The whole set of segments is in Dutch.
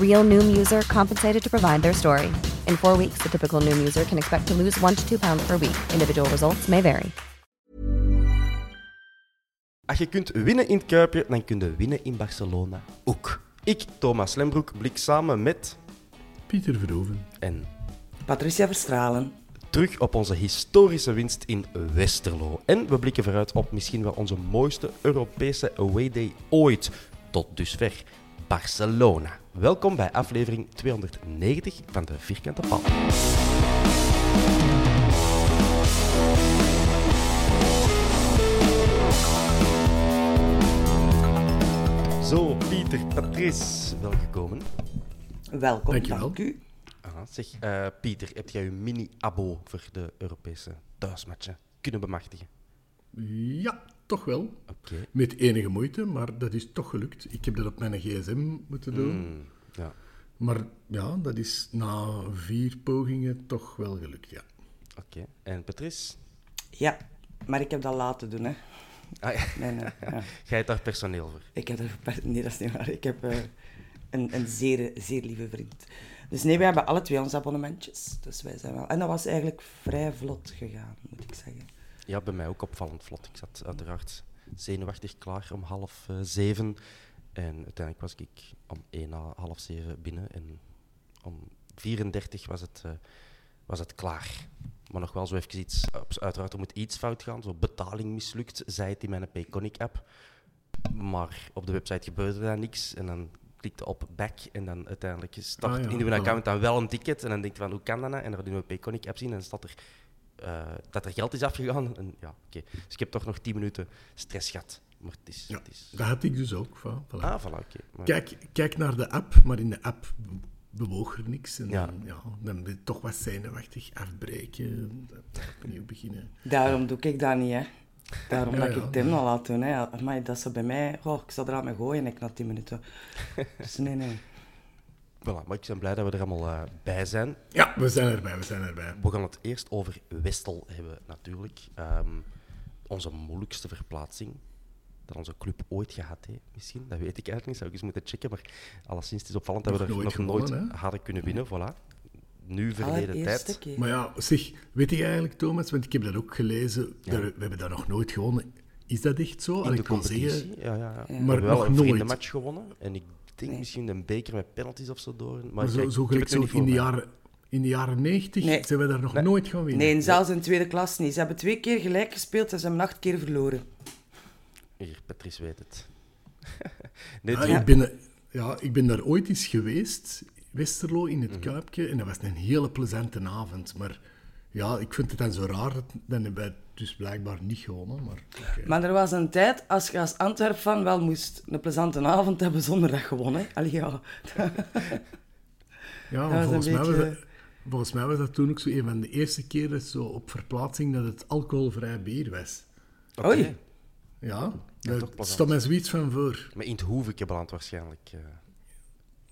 Real Noom user compensated to provide their story. In four weeks, the typical Noom user can expect to lose one to two pounds per week. Individual results may vary. Als je kunt winnen in het Kuipje, dan kun je winnen in Barcelona ook. Ik, Thomas Lembroek, blik samen met... Pieter Verhoeven. En Patricia Verstralen. terug op onze historische winst in Westerlo. En we blikken vooruit op misschien wel onze mooiste Europese awayday ooit. Tot dusver, Barcelona. Welkom bij aflevering 290 van de Vierkante Paal. Zo, Pieter, Patrice, welgekomen. Welkom, Dankjewel. dank u. Aha, zeg, eh, Pieter, heb jij je mini-abo voor de Europese thuismatchen kunnen bemachtigen? Ja, toch wel. Oké. Met enige moeite, maar dat is toch gelukt. Ik heb dat op mijn gsm moeten doen. Hmm, ja. Maar ja, dat is na vier pogingen toch wel gelukt, ja. Oké. En Patrice? Ja, maar ik heb dat laten doen, hè. Ah, ja. Nee, nee, ja. Jij hebt daar personeel voor. Ik heb er... Nee, dat is niet waar. Ik heb eh, een, een zeer, zeer lieve vriend. Dus nee, wij hebben alle twee onze abonnementjes. Dus wij zijn wel... En dat was eigenlijk vrij vlot gegaan, moet ik zeggen. Ja, bij mij ook opvallend vlot. Ik zat uiteraard zenuwachtig klaar om half eh, zeven. En uiteindelijk was ik om één na half zeven binnen. En om 34 was het, eh, was het klaar. Maar nog wel zo even iets. Uiteraard, er moet iets fout gaan. Zo betaling mislukt, zei het in mijn Payconic-app. Maar op de website gebeurde daar niks. En dan klikte op back en dan uiteindelijk start Ah, ja, in uw account dan wel een ticket. En dan denk je van, hoe kan dat nou? En dan in mijn Payconic-app zien en dan staat er eh, dat er geld is afgegaan. En, ja, oké. Dus ik heb toch nog 10 minuten stress gehad. Maar het is... ja het is... dat had ik dus ook. Voilà. Ah, voilà. Maar- Kijk, kijk naar de app, maar in de app bewoog er niks. En Ja. dan, ja, dan ben je toch wat zenuwachtig afbreken, opnieuw beginnen. Daarom doe ik dat niet, hè. Daarom Ja, dat ja. ik Tim al laat doen, hè. Maar dat ze bij mij... Oh, ik zal eraan mee gooien, ik na tien minuten. Dus nee, nee. Voilà, maar ik ben blij dat we er allemaal eh, bij zijn. Ja, we zijn erbij, we zijn erbij. We gaan het eerst over Westel hebben, natuurlijk. Ehm, onze moeilijkste verplaatsing dat onze club ooit gehad heeft, misschien. Dat weet ik eigenlijk niet, zou ik eens moeten checken. Maar alleszins, het is opvallend dat we er nooit nog nooit gewonnen, hadden kunnen winnen. Voilà. Nu verleden tijd. keer. Maar ja, zeg, weet je eigenlijk, Thomas, want ik heb dat ook gelezen, we hebben dat nog nooit gewonnen. Is dat echt zo? In de ik competitie. zeggen, Ja, ja, ja. We Maar wel nog een nooit. vriendenmatch gewonnen. En ik denk Nee. misschien een beker met penalties of zo door. Maar, maar zo, zo gelijk zo in de, jaren, in de jaren 90 Nee. zijn we daar nog nooit gaan winnen. Nee, zelfs in tweede klas niet. Ze hebben twee keer gelijk gespeeld en ze hebben acht keer verloren. Hier, Patrice weet het. nee, Ja, ik, ben, ja, ik ben daar ooit eens geweest, Westerlo, in het Kuipje, en dat was een hele plezante avond. Maar ja, ik vind het dan zo raar, dat, dan wij dus blijkbaar niet gewonnen. Maar. Maar er was een tijd, als je als Antwerp van wel moest een plezante avond hebben zonder dat gewonnen. Allee, ja. Ja, maar was volgens, mij was dat, volgens mij was dat toen ook zo een van de eerste keren zo op verplaatsing dat het alcoholvrij bier was. Oké. Oei. Ja, daar plezant. stond mij zoiets van voor. Maar in het Hoeveke beland waarschijnlijk. eh.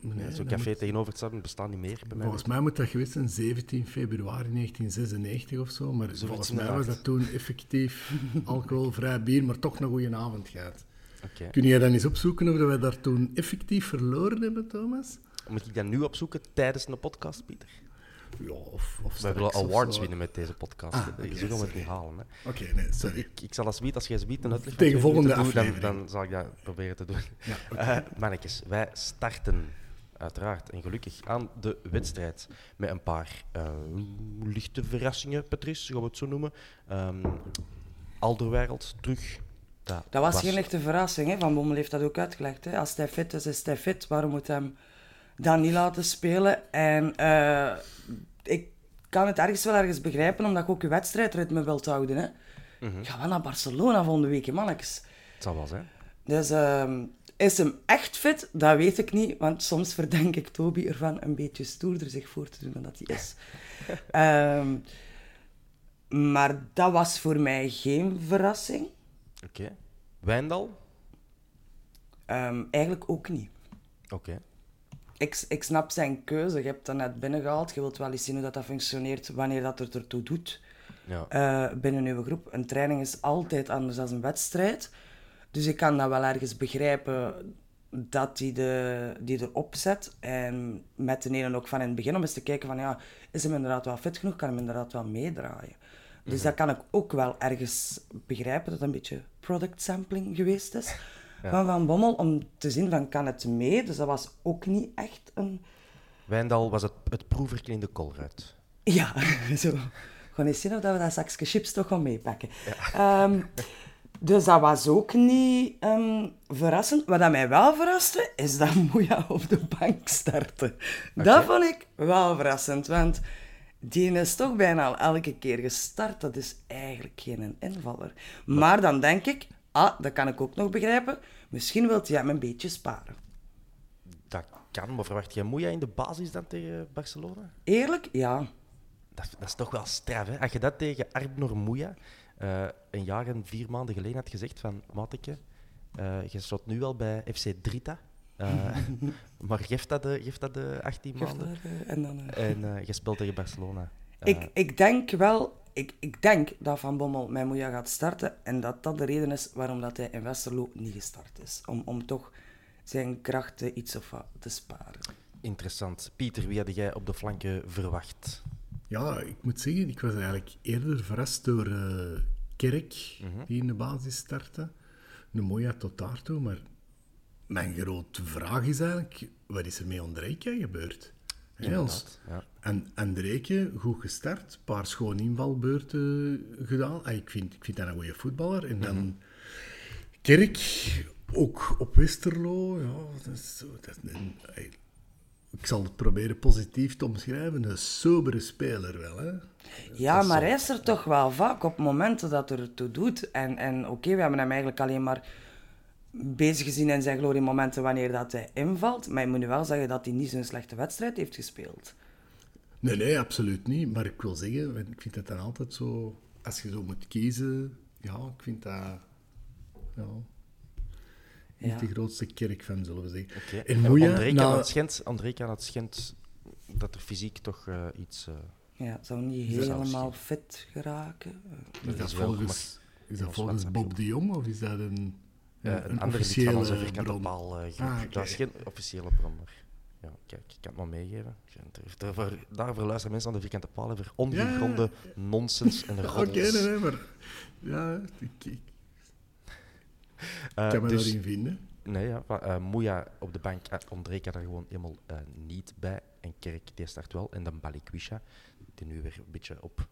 Nee, Zo'n café moet- tegenover het stadion bestaat niet meer. Bij mij. Volgens mij moet dat geweest zijn 17 februari 1996 of zo. Maar Zoiets volgens mij was dat toen effectief alcoholvrij bier, maar toch een goede avond gehad. Oké. Kun jij dan eens opzoeken of wij daar toen effectief verloren hebben, Thomas? Moet ik dat nu opzoeken tijdens een podcast, Pieter? Ja, of, of We willen awards winnen met deze podcast. Ah, oké, gaan we het niet halen. Oké, nee, sorry. Ik, ik zal als wiet, als jij wiet een uitleg Tegen volgende minuten doet, dan, aflevering. dan zal ik dat proberen te doen. Eh, mannetjes, wij starten uiteraard en gelukkig aan de wedstrijd met een paar eh, lichte verrassingen, Patrice, gaan we het zo noemen. Ehm Alderwereld terug. Dat was geen echte verrassing. Hè? Van Bommel heeft dat ook uitgelegd. Hè? Als hij fit is, is hij fit. Waarom moet hij hem dan niet laten spelen? En eh, ik kan het ergens wel ergens begrijpen, omdat je ook je wedstrijdritme wilt houden. Hè? Ga wel naar Barcelona volgende week, mannetjes. Het zal wel zijn. Dus ehm, is hem echt fit? Dat weet ik niet, want soms verdenk ik Toby ervan een beetje stoerder zich voor te doen dan dat hij is. Ehm, maar dat was voor mij geen verrassing. Oké. Wijndal? Ehm, eigenlijk ook niet. Oké. Ik, ik snap zijn keuze. Je hebt dat net binnengehaald. Je wilt wel eens zien hoe dat, dat functioneert wanneer dat er ertoe doet Ja. eh, binnen uw groep. Een training is altijd anders dan een wedstrijd. Dus ik kan dat wel ergens begrijpen dat hij de, die erop zet. En met de ene ook van in het begin om eens te kijken van ja, is hem inderdaad wel fit genoeg? Kan hem inderdaad wel meedraaien? Dus dat kan ik ook wel ergens begrijpen, dat het een beetje product sampling geweest is. Van Van Bommel, om te zien van kan het mee? Dus dat was ook niet echt een... Wijndal was het, het proevertje in de kolruit. Ja, zo. Gewoon eens zien of dat we dat zakje chips toch gaan meepakken. Ehm, dus dat was ook niet ehm, verrassend. Wat dat mij wel verraste, is dat Moeja op de bank startte. Dat vond ik wel verrassend, want die is toch bijna al elke keer gestart. Dat is eigenlijk geen invaller. Maar dan denk ik, ah, dat kan ik ook nog begrijpen, misschien wilt hij hem een beetje sparen. Dat kan, maar verwacht jij Moeja in de basis dan tegen Barcelona? Eerlijk? Ja. Dat, dat is toch wel straf, hè? Als je dat tegen Arbnor Moeja eh, een jaar en vier maanden geleden had gezegd van... Mateke, eh, je staat nu al bij FC Drita, eh, maar geeft dat de, geeft dat de 18 Geef maanden? en dan, En je speelt tegen Barcelona. Ik, ik denk wel, ik, ik denk dat Van Bommel met Moeja gaat starten en dat dat de reden is waarom dat hij in Westerlo niet gestart is. Om, om toch zijn krachten iets of wat te sparen. Interessant. Pieter, wie had jij op de flanken verwacht? Ja, ik moet zeggen, ik was eigenlijk eerder verrast door eh, Kerk, Mhm. die in de basis startte. De mooie tot daartoe, maar mijn grote vraag is eigenlijk, wat is er met Andrejke gebeurd? Hè, als- ja. En Andrejke, goed gestart, een paar schoon invalbeurten gedaan. Ah, ik, vind, ik vind dat een goede voetballer. En dan Mhm. Kerk, ook op Westerlo. Ja, dat is, dat is een, ik zal het proberen positief te omschrijven. Een sobere speler wel, hè. Ja, maar hij is er toch wel vaak op momenten dat er toe doet. En, en oké, we hebben hem eigenlijk alleen maar bezig gezien in zijn gloriemomenten wanneer dat hij invalt. Maar je moet nu wel zeggen dat hij niet zo'n slechte wedstrijd heeft gespeeld. Nee, nee, absoluut niet. Maar ik wil zeggen, ik vind het dan altijd zo... Als je zo moet kiezen, ja, ik vind dat... Ja, niet Ja. de grootste kerk van, zullen we zeggen. Oké. En Moeja, André kan het schijnt, André kan het dat er fysiek toch eh, iets... eh, Ja, zou niet helemaal fit geraken. is dat is volgens, is dat volgens Bob de Jong of is dat een, eh, een, een, andere lid van officiële onze vierkante bron? paal eh. Ah, oké. Dat is geen officiële bron, maar... Ja, kijk, ik kan het maar meegeven. Daar- Daarvoor, daarvoor luisteren mensen aan de vierkante paal over ongegronde nonsens en Oké, roddels. nee, nee, maar... Ja, ik, ik Eh, kan me dus- daarin vinden. Nee, ja. maar, eh, Moeja op de bank, uh, André kan er gewoon helemaal eh, niet bij. En Kerk, die start wel. En dan Balikwisha, die nu weer een beetje op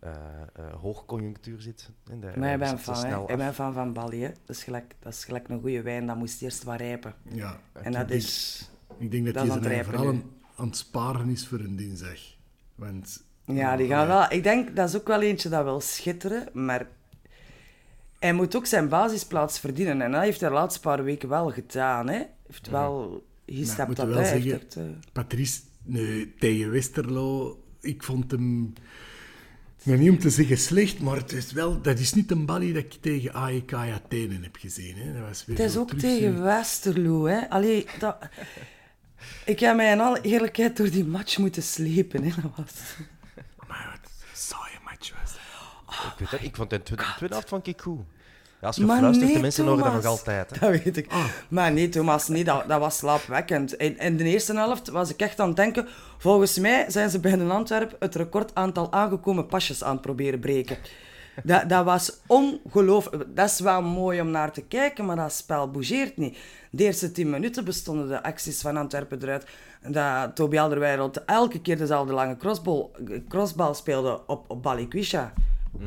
eh, eh, hoogconjunctuur zit. En de- Maar ik eh, ben hè. Ik fan van Bali, hè. Dat is gelijk, dat is gelijk een goede wijn, dat moest eerst wat rijpen. Ja, En dat ik is... denk, ik denk dat dat aan zijn vooral aan het sparen is voor een dinsdag. Want... Ja, die gaan wel... Ik denk, dat is ook wel eentje dat wil schitteren, maar... Hij moet ook zijn basisplaats verdienen. En dat heeft hij de laatste paar weken wel gedaan, hè. Heeft wel ik gestapt moet dat wel zeggen, eh, Patrice, nee, tegen Westerlo, ik vond hem... Nou, niet om te zeggen slecht, maar het is wel, dat is niet een balie dat ik tegen AEK Athene heb gezien. Hè. Dat was weer Het is ook terug tegen zo- Westerlo, hè. Allee, dat... Ik heb mij in alle eerlijkheid door die match moeten slepen. Hè. Dat was... Maar wat een saaie match was dat. ik weet het, ik vond de tweede, de tweede helft vond ik goed. Ja, als je Maar fluistert, de nee, mensen horen dat nog Thomas. altijd. Hè. Dat weet ik. Maar nee, Thomas, nee, dat, dat was slaapwekkend. In, in de eerste helft was ik echt aan het denken... Volgens mij zijn ze bij de Antwerp het record aantal aangekomen pasjes aan het proberen breken. Dat, dat was ongelooflijk. Dat is wel mooi om naar te kijken, maar dat spel bougeert niet. De eerste tien minuten bestonden de acties van Antwerpen eruit. Dat Toby Alderweireld elke keer dezelfde lange crossbal, crossbal speelde op, op Balikwisha.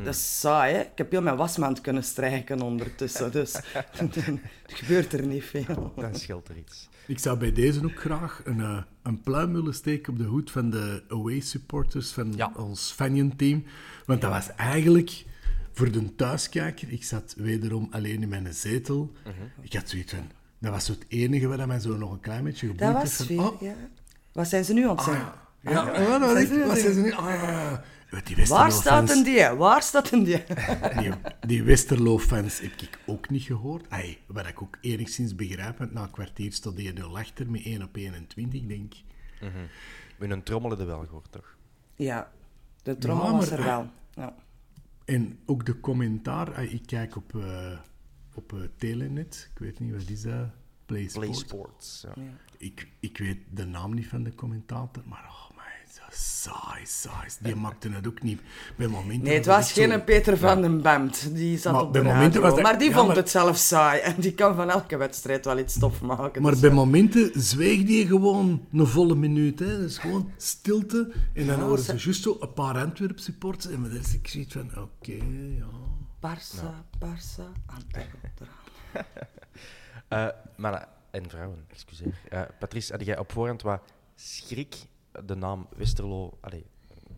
Dat is saai, hè? Ik heb heel mijn wasmand kunnen strijken ondertussen, dus er gebeurt er niet veel. Dan scheelt er iets. Ik zou bij deze ook graag een, eh, een pluim willen steken op de hoed van de away supporters van Ja. ons Fanion-team. Want dat was eigenlijk voor de thuiskijker. Ik zat wederom alleen in mijn zetel. Mhm. Ik had zoiets van. Dat was het enige wat mij zo nog een klein beetje Dat geboeid was heeft. veel, Van, oh, ja. Wat zijn ze nu aan het zeggen? ja, ja, dat was echt- wat zijn ze nu? Ah, ja, ja. Die Waar staat een die? Waar staat een die? Die, die Westerlo-fans heb ik ook niet gehoord. Ay, wat ik ook enigszins begrijp, want na een kwartier stond die 0 achter met 1 op 21, denk ik. Met een trommel er wel gehoord, toch? Ja, de trommel Ja, was er wel. Ja. En ook de commentaar, ah, ik kijk op, eh, op eh, Telenet, ik weet niet, wat is dat? Play Sport. Play Sports. Ja. Ik, ik weet de naam niet van de commentator, maar oh zo saai, saai. Die maakte het ook niet. Bij momenten Nee, het was geen zo- Peter van den Bemt. Die zat Maar op de bij momenten radio. was dat- Maar die ja, vond maar- het zelf saai. En die kan van elke wedstrijd wel iets stof maken. Maar dus, bij ja. momenten zweeg die gewoon een volle minuut. Hè. Dus gewoon stilte. En dan horen ze ze- juist zo een paar Antwerp supporters. En dan is ik zoiets van, oké, ja. Barça, Barça, Antwerpen. eraan. Eh, mannen en vrouwen, excuseer. Eh, Patrice, had jij op voorhand wat schrik? De naam Westerlo, allee,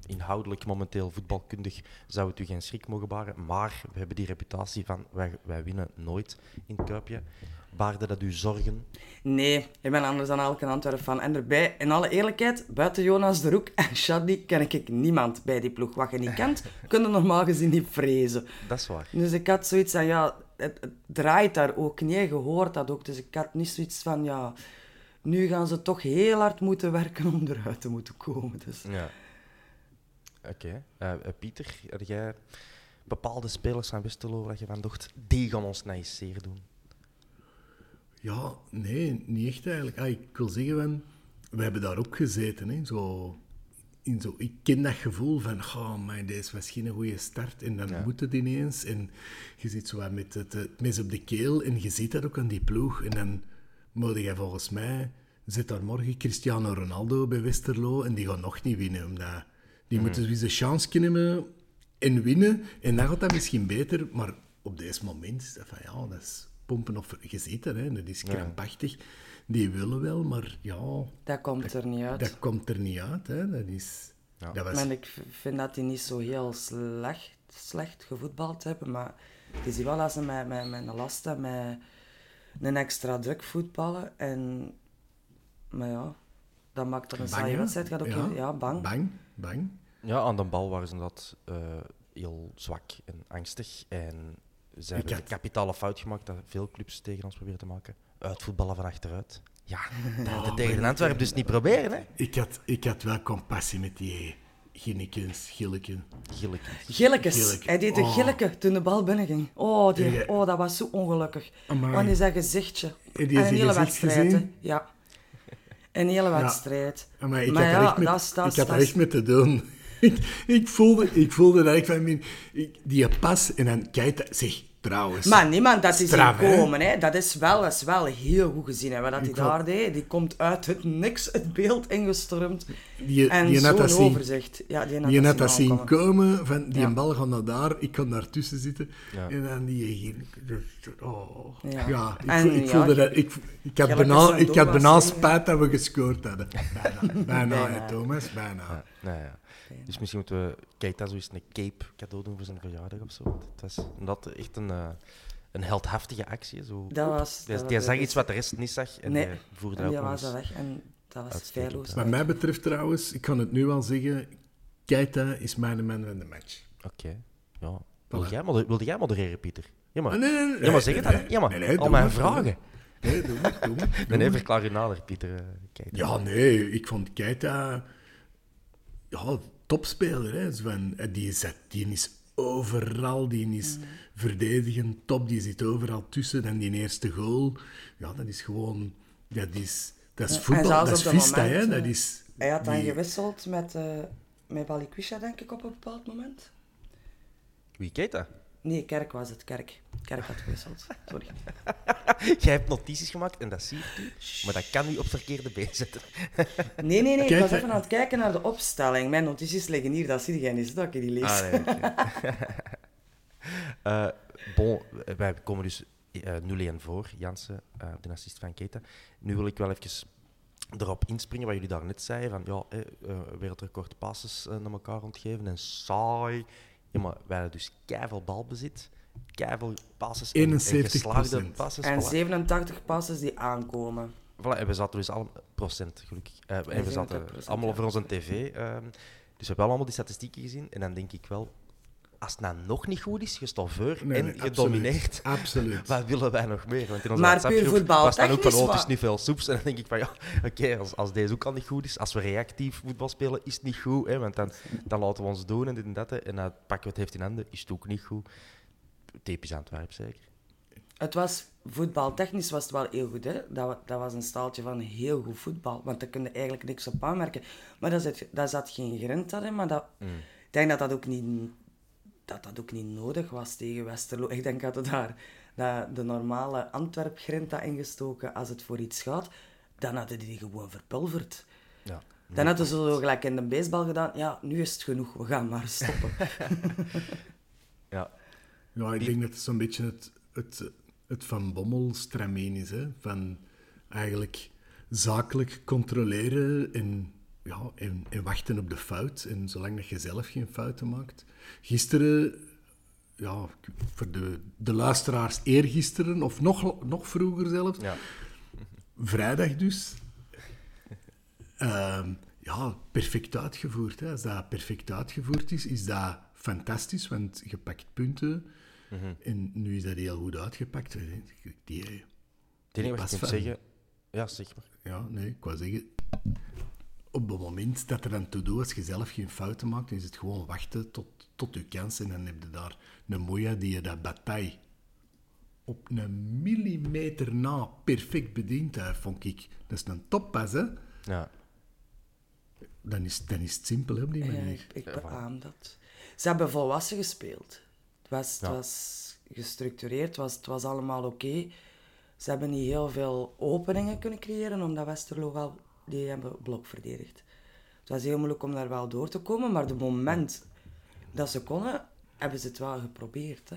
inhoudelijk, momenteel voetbalkundig, zou het u geen schrik mogen baren. Maar we hebben die reputatie van wij, wij winnen nooit in het Kuipje. Baarde dat u zorgen? Nee, ik ben anders dan elke Antwerp van. En erbij, in alle eerlijkheid, buiten Jonas de Roek en Shadi ken ik niemand bij die ploeg. Wat je niet kent, kun je normaal gezien niet vrezen. Dat is waar. Dus ik had zoiets van, ja, het, het draait daar ook niet. Je hoort dat ook. Dus ik had niet zoiets van, ja, nu gaan ze toch heel hard moeten werken om eruit te moeten komen. Dus. Ja. Oké. Eh, eh, Pieter, had jij bepaalde spelers van Westerlo dat je van dacht, die gaan ons nice zeer doen? Ja, nee, niet echt eigenlijk. Ah, ik wil zeggen, van, we hebben daar ook gezeten. Hè, zo, in zo, ik ken dat gevoel van, oh, maar deze was geen goede start. En dan Ja. moet het ineens. En je zit zo wat met het, het mes op de keel. En je ziet dat ook aan die ploeg. En dan moet je volgens mij... Zit daar morgen Cristiano Ronaldo bij Westerlo. En die gaat nog niet winnen. Omdat die moeten eens een chance nemen en winnen. En dan gaat dat misschien beter. Maar op deze moment is dat van, ja, dat is pompen of... Je ziet dat, hè. Dat is krampachtig. Die willen wel, maar ja... Dat komt er niet uit. Dat komt er niet uit, hè. Dat is... Dat was... Maar ik vind dat die niet zo heel slecht, slecht gevoetbald hebben. Maar het is wel als ze met, met, met een last en met een extra druk voetballen. En, maar ja, dat maakt dat een Bang, saaie wedstrijd. Gaat ook ja, bang. Bang, bang. Ja, aan de bal waren ze dat heel zwak en angstig. En ze hebben had- de kapitale fout gemaakt dat veel clubs tegen ons proberen te maken. Uitvoetballen van achteruit. Ja, dat Oh, tegen Antwerpen dus niet proberen, hè? Ik had, ik had wel compassie met die Ginnekens, Gilleken. Gillekens. Gillekes. Gilleke. Hij deed een Oh. gilleke toen de bal binnenging. Oh, die, Ja. oh dat was zo ongelukkig. Amai. Want die zijn gezichtje. En een zijn hele wedstrijd. Ja. Een hele wedstrijd. Maar ik Maar had ja, er echt met, dat is- dat is- ik had er dat is- echt met te doen. ik, ik, voelde, ik voelde dat ik van... mijn- Ik, die pas en dan kijk dat... Zeg, trouwens. Maar niemand dat is Straf, zien hè? komen, hè. Dat is wel, dat is wel heel goed gezien, hè. Wat dat hij daar deed, die komt uit het niks het beeld ingestormd. Die- en die zo'n zien- overzicht. Ja, die dat net dat zien komen, van die Ja. een bal gaat naar daar, ik kan daartussen zitten. Ja. En dan die hier. Oh. Ja. Ja, ik, En ik ja, voelde dat. Ik, ik had bijna, ik had bijna spijt dat we gescoord hadden. Bijna, bijna, Bijna. hè, Thomas, bijna. Nou Dus misschien moeten we Keita zo eens een cape cadeau doen voor zijn verjaardag of zo. Het was dat echt een, eh, een heldhaftige actie. Zo. Dat was- Hij- dat was- zag iets wat de rest niet zag en Nee, hij voerde en dat die was eens. weg. En dat was feilloos. Wat mij betreft trouwens, ik kan het nu al zeggen, Keita is mijn man van de match. Oké. Ja. Wilde, jij moder- wilde jij modereren, Pieter? Ja, maar, Ah, nee, nee, nee, ja, maar zeg het nee, dan. Ja, maar nee, nee, al mijn vragen. Nee, doe maar, doe maar. Nee, verklaar u nader, Pieter. eh, kijk. Ja, nee, ik vond Keita... Ja, topspeler, hè. Van, eh, die, is, die is overal, die is verdedigend top, die zit overal tussen. En die eerste goal, ja, dat is gewoon... Dat is, dat is voetbal, dat is vista, hè. Dat eh, is... Hij had dan die- gewisseld met, eh met Balikwisha, denk ik, op een bepaald moment. Wie kijkt dat? Nee, Kerk was het, Kerk. Kerk had gewisseld, sorry. Jij hebt notities gemaakt en dat zie u, maar dat kan u op verkeerde been zetten. Nee, nee, nee, ik was even aan het kijken naar de opstelling. Mijn notities liggen hier, dat zie jij niet, dat ik die lees. Ah, nee, oké. Eh, bon, wij komen dus eh 0-1 voor, Jansen, eh, de assist van Keita. Nu wil ik wel even erop inspringen wat jullie daar net zeiden, van ja, eh, wereldrecord passes naar elkaar ontgeven en saai. Ja, maar wij hadden dus keiveel balbezit, keiveel passes en, en 71%. geslaagde passes. En voilà. 87 passes die aankomen. Voilà, en we zaten dus al procent, gelukkig. Eh, en we zaten 70%, allemaal voor onze tv. ehm, dus we hebben allemaal die statistieken gezien. En dan denk ik wel, als het nou nog niet goed is, je staat voor Nee, en nee, gedomineerd. Absoluut. absoluut. Wat willen wij nog meer? Want in onze Maar puur voetbal was dan ook van, oh, het is niet veel soeps. En dan denk ik van, ja, oké, als, als deze ook al niet goed is, als we reactief voetbal spelen, is het niet goed. Hè, want dan, dan laten we ons doen en dit en dat. hè. En dan pakken we het heeft in handen, is het ook niet goed. Typisch Antwerpen, zeker. Het was, voetbaltechnisch was het wel heel goed. Hè? Dat, dat was een staaltje van heel goed voetbal. Want daar kun je eigenlijk niks op aanmerken. Maar daar zat, daar zat geen grinta in. Maar dat, ik denk dat dat ook niet, dat dat ook niet nodig was tegen Westerlo. Ik denk dat er daar dat de normale Antwerp grinta ingestoken als het voor iets gaat. Dan hadden die gewoon verpulverd. Ja. Dan hadden ze zo gelijk in de baseball gedaan. Ja, nu is het genoeg. We gaan maar stoppen. Ja. Ja, ik denk dat het zo'n beetje het, het, het Van Bommel-stramien is. Hè? Van eigenlijk zakelijk controleren en, ja, en, en wachten op de fout. En zolang dat je zelf geen fouten maakt. Gisteren, ja, voor de, de luisteraars eergisteren, of nog, nog vroeger zelfs, Ja. vrijdag dus. Ehm, ja, perfect uitgevoerd. Hè. Als dat perfect uitgevoerd is, is dat fantastisch, want je pakt punten. En nu is dat heel goed uitgepakt. Die, wat je kunt van. zeggen... Ja, zeg maar. ja, nee, ik wou zeggen... Op het moment dat er aan toe doet, als je zelf geen fouten maakt, is het gewoon wachten tot, tot je kans. En dan heb je daar een Moya die je dat bataille op een millimeter na perfect bedient. Dat vond ik. Dat is een toppas, hè. Ja. Dan is, dan is het simpel hè, op die Ja, manier. ik, ik beaam dat. Ze hebben volwassen gespeeld. Het was, Ja. het was gestructureerd, het was, het was allemaal oké. Ze hebben niet heel veel openingen kunnen creëren, omdat Westerlo wel... Die hebben blok verdedigd. Het was heel moeilijk om daar wel door te komen, maar de moment dat ze konden, hebben ze het wel geprobeerd. Hè.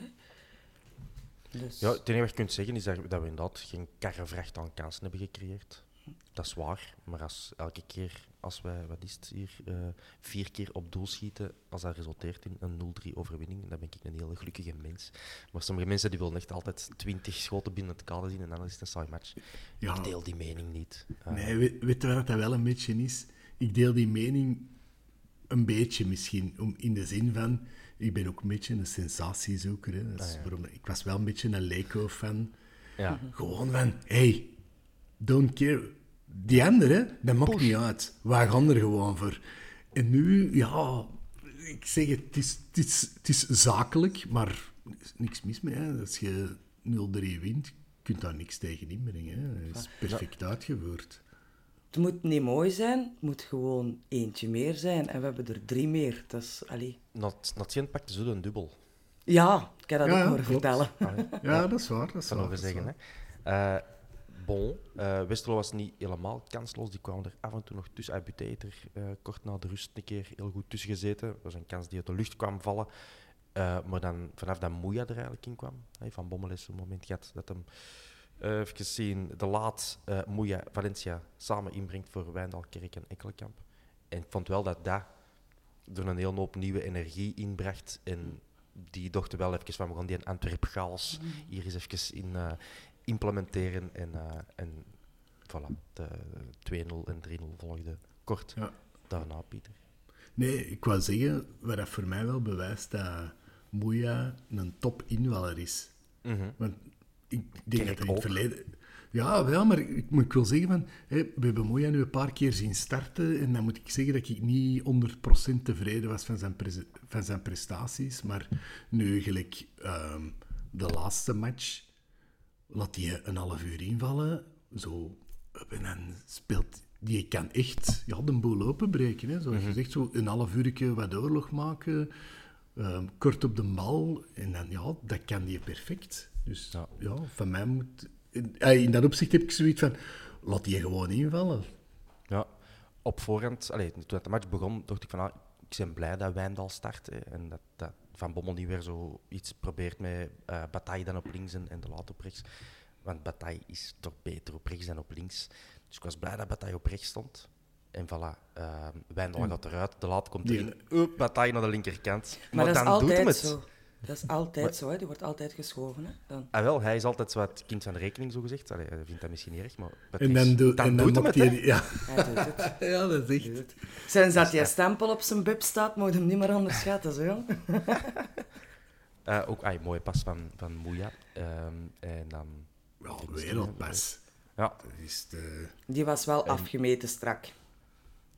Dus, Ja, het enige wat je kunt zeggen is dat, we inderdaad geen karrevracht aan kansen hebben gecreëerd. Dat is waar, maar als elke keer als wij, wat is het hier, eh, vier keer op doel schieten, als dat resulteert in een 0-3 overwinning, dan ben ik een hele gelukkige mens. Maar sommige mensen die willen echt altijd 20 schoten binnen het kader zien en dan is het een saai match. Ja. Ik deel die mening niet. Eh, Nee, weet, weet je wat dat wel een beetje is? Ik deel die mening een beetje misschien, om, in de zin van... Ik ben ook een beetje een sensatiezoeker. Hè. Dat is waarom, ik was wel een beetje een Leco-fan. ja. Gewoon van, hey, don't care. Die andere, dat maakt niet uit. Wij gaan er gewoon voor. En nu, ja, ik zeg het, het is, het is, het is zakelijk, maar er is niks mis mee. Hè. Als je 0-3 wint, kun je daar niks tegen inbrengen. Hè. Het is perfect uitgevoerd. Het moet niet mooi zijn, het moet gewoon eentje meer zijn. En we hebben er drie meer. Dat is, allee. Nat- Natien pakte zo een dubbel. Ja, ik heb dat Ja, ook horen vertellen. Ja, dat is waar. Dat is kan waar, dat zeggen. waar. Hè. Eh, bon, eh Westerlo was niet helemaal kansloos. Die kwamen er af en toe nog tussen. Hij er eh, kort na de rust een keer heel goed tussen gezeten. Dat was een kans die uit de lucht kwam vallen. Eh, maar dan vanaf dat Moeja er eigenlijk in kwam. Van Bommel is een moment gehad dat hem... even zien, de laat eh Moeja Valencia samen inbrengt voor Wijndal, Kerk en Ekkelenkamp. En ik vond wel dat dat er een hele hoop nieuwe energie inbracht. En die dachten wel even van, we gaan die een Antwerp-chaos hier eens even in implementeren. En, eh, en voilà, de 2-0 en 3-0 volgde kort Ja. daarna, Pieter. Nee, ik wou zeggen, wat dat voor mij wel bewijst dat Moeja een top invaller is. Mhm. Want ik denk dat hij in het verleden... Ja, wel, maar ik, wil zeggen, van, we hebben Moya nu een paar keer zien starten en dan moet ik zeggen dat ik niet 100% tevreden was van zijn, van zijn prestaties. Maar nu, gelijk ehm, de laatste match, laat hij een half uur invallen, zo, en dan speelt... Die kan echt ja, de boel openbreken. Hè. Zoals je zegt, zo een half uurtje wat oorlog maken, ehm, kort op de bal, en dan, ja, dat kan die perfect. Dus Ja. ja, van mij moet... In, in dat opzicht heb ik zoiets van, laat die gewoon invallen. Ja, op voorhand, allee, toen de match begon, dacht ik van, ah, ik ben blij dat Wijndal start. hè, en dat, dat Van Bommel niet weer zo iets probeert met eh Bataille dan op links en, en de laat op rechts. Want Bataille is toch beter op rechts dan op links. Dus ik was blij dat Bataille op rechts stond. En voilà, uh, Wijndal gaat eruit, de laat komt Die- erin. Oep, Bataille naar de linkerkant. Maar, dat is dan doet hem het. zo. Dat is altijd zo, hè. die wordt altijd geschoven. Hè. Dan. Ah, wel, hij is altijd zo het kind van de rekening, zo gezegd. Allee, hij vindt dat misschien niet erg, maar En dan, doe, dan en dan doet hem het, hij... hè. Ja. Hij doet het. ja, dat is echt... Sinds dat die stempel op zijn bib staat, moet je hem niet meer onderschatten. Zo, jong. Eh, ook ah, mooie pas van, van Moeja. Ehm, en dan... Ja, wereldpas. Ja, Dat is de... Die was wel afgemeten strak.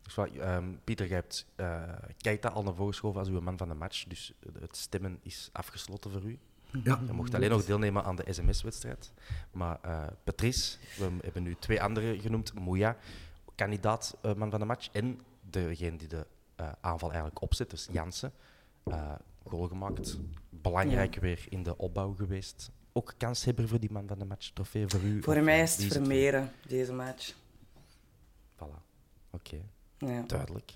Dus wat, ehm, Pieter, jij hebt eh Keita al naar voren geschoven als uw man van de match. Dus het stemmen is afgesloten voor u. Ja, Je mocht alleen nog deelnemen aan de sms-wedstrijd. Maar eh, Patrice, we hebben nu twee anderen genoemd. Moeja, kandidaat eh, man van de match. En degene die de eh, aanval eigenlijk opzet, dus Jansen. eh goal gemaakt. Belangrijk weer in de opbouw geweest. Ook kanshebber voor die man van de match. Trofee voor u. Voor Of, mij is het? Vermeeren, deze match. Voilà. Oké, Ja. duidelijk.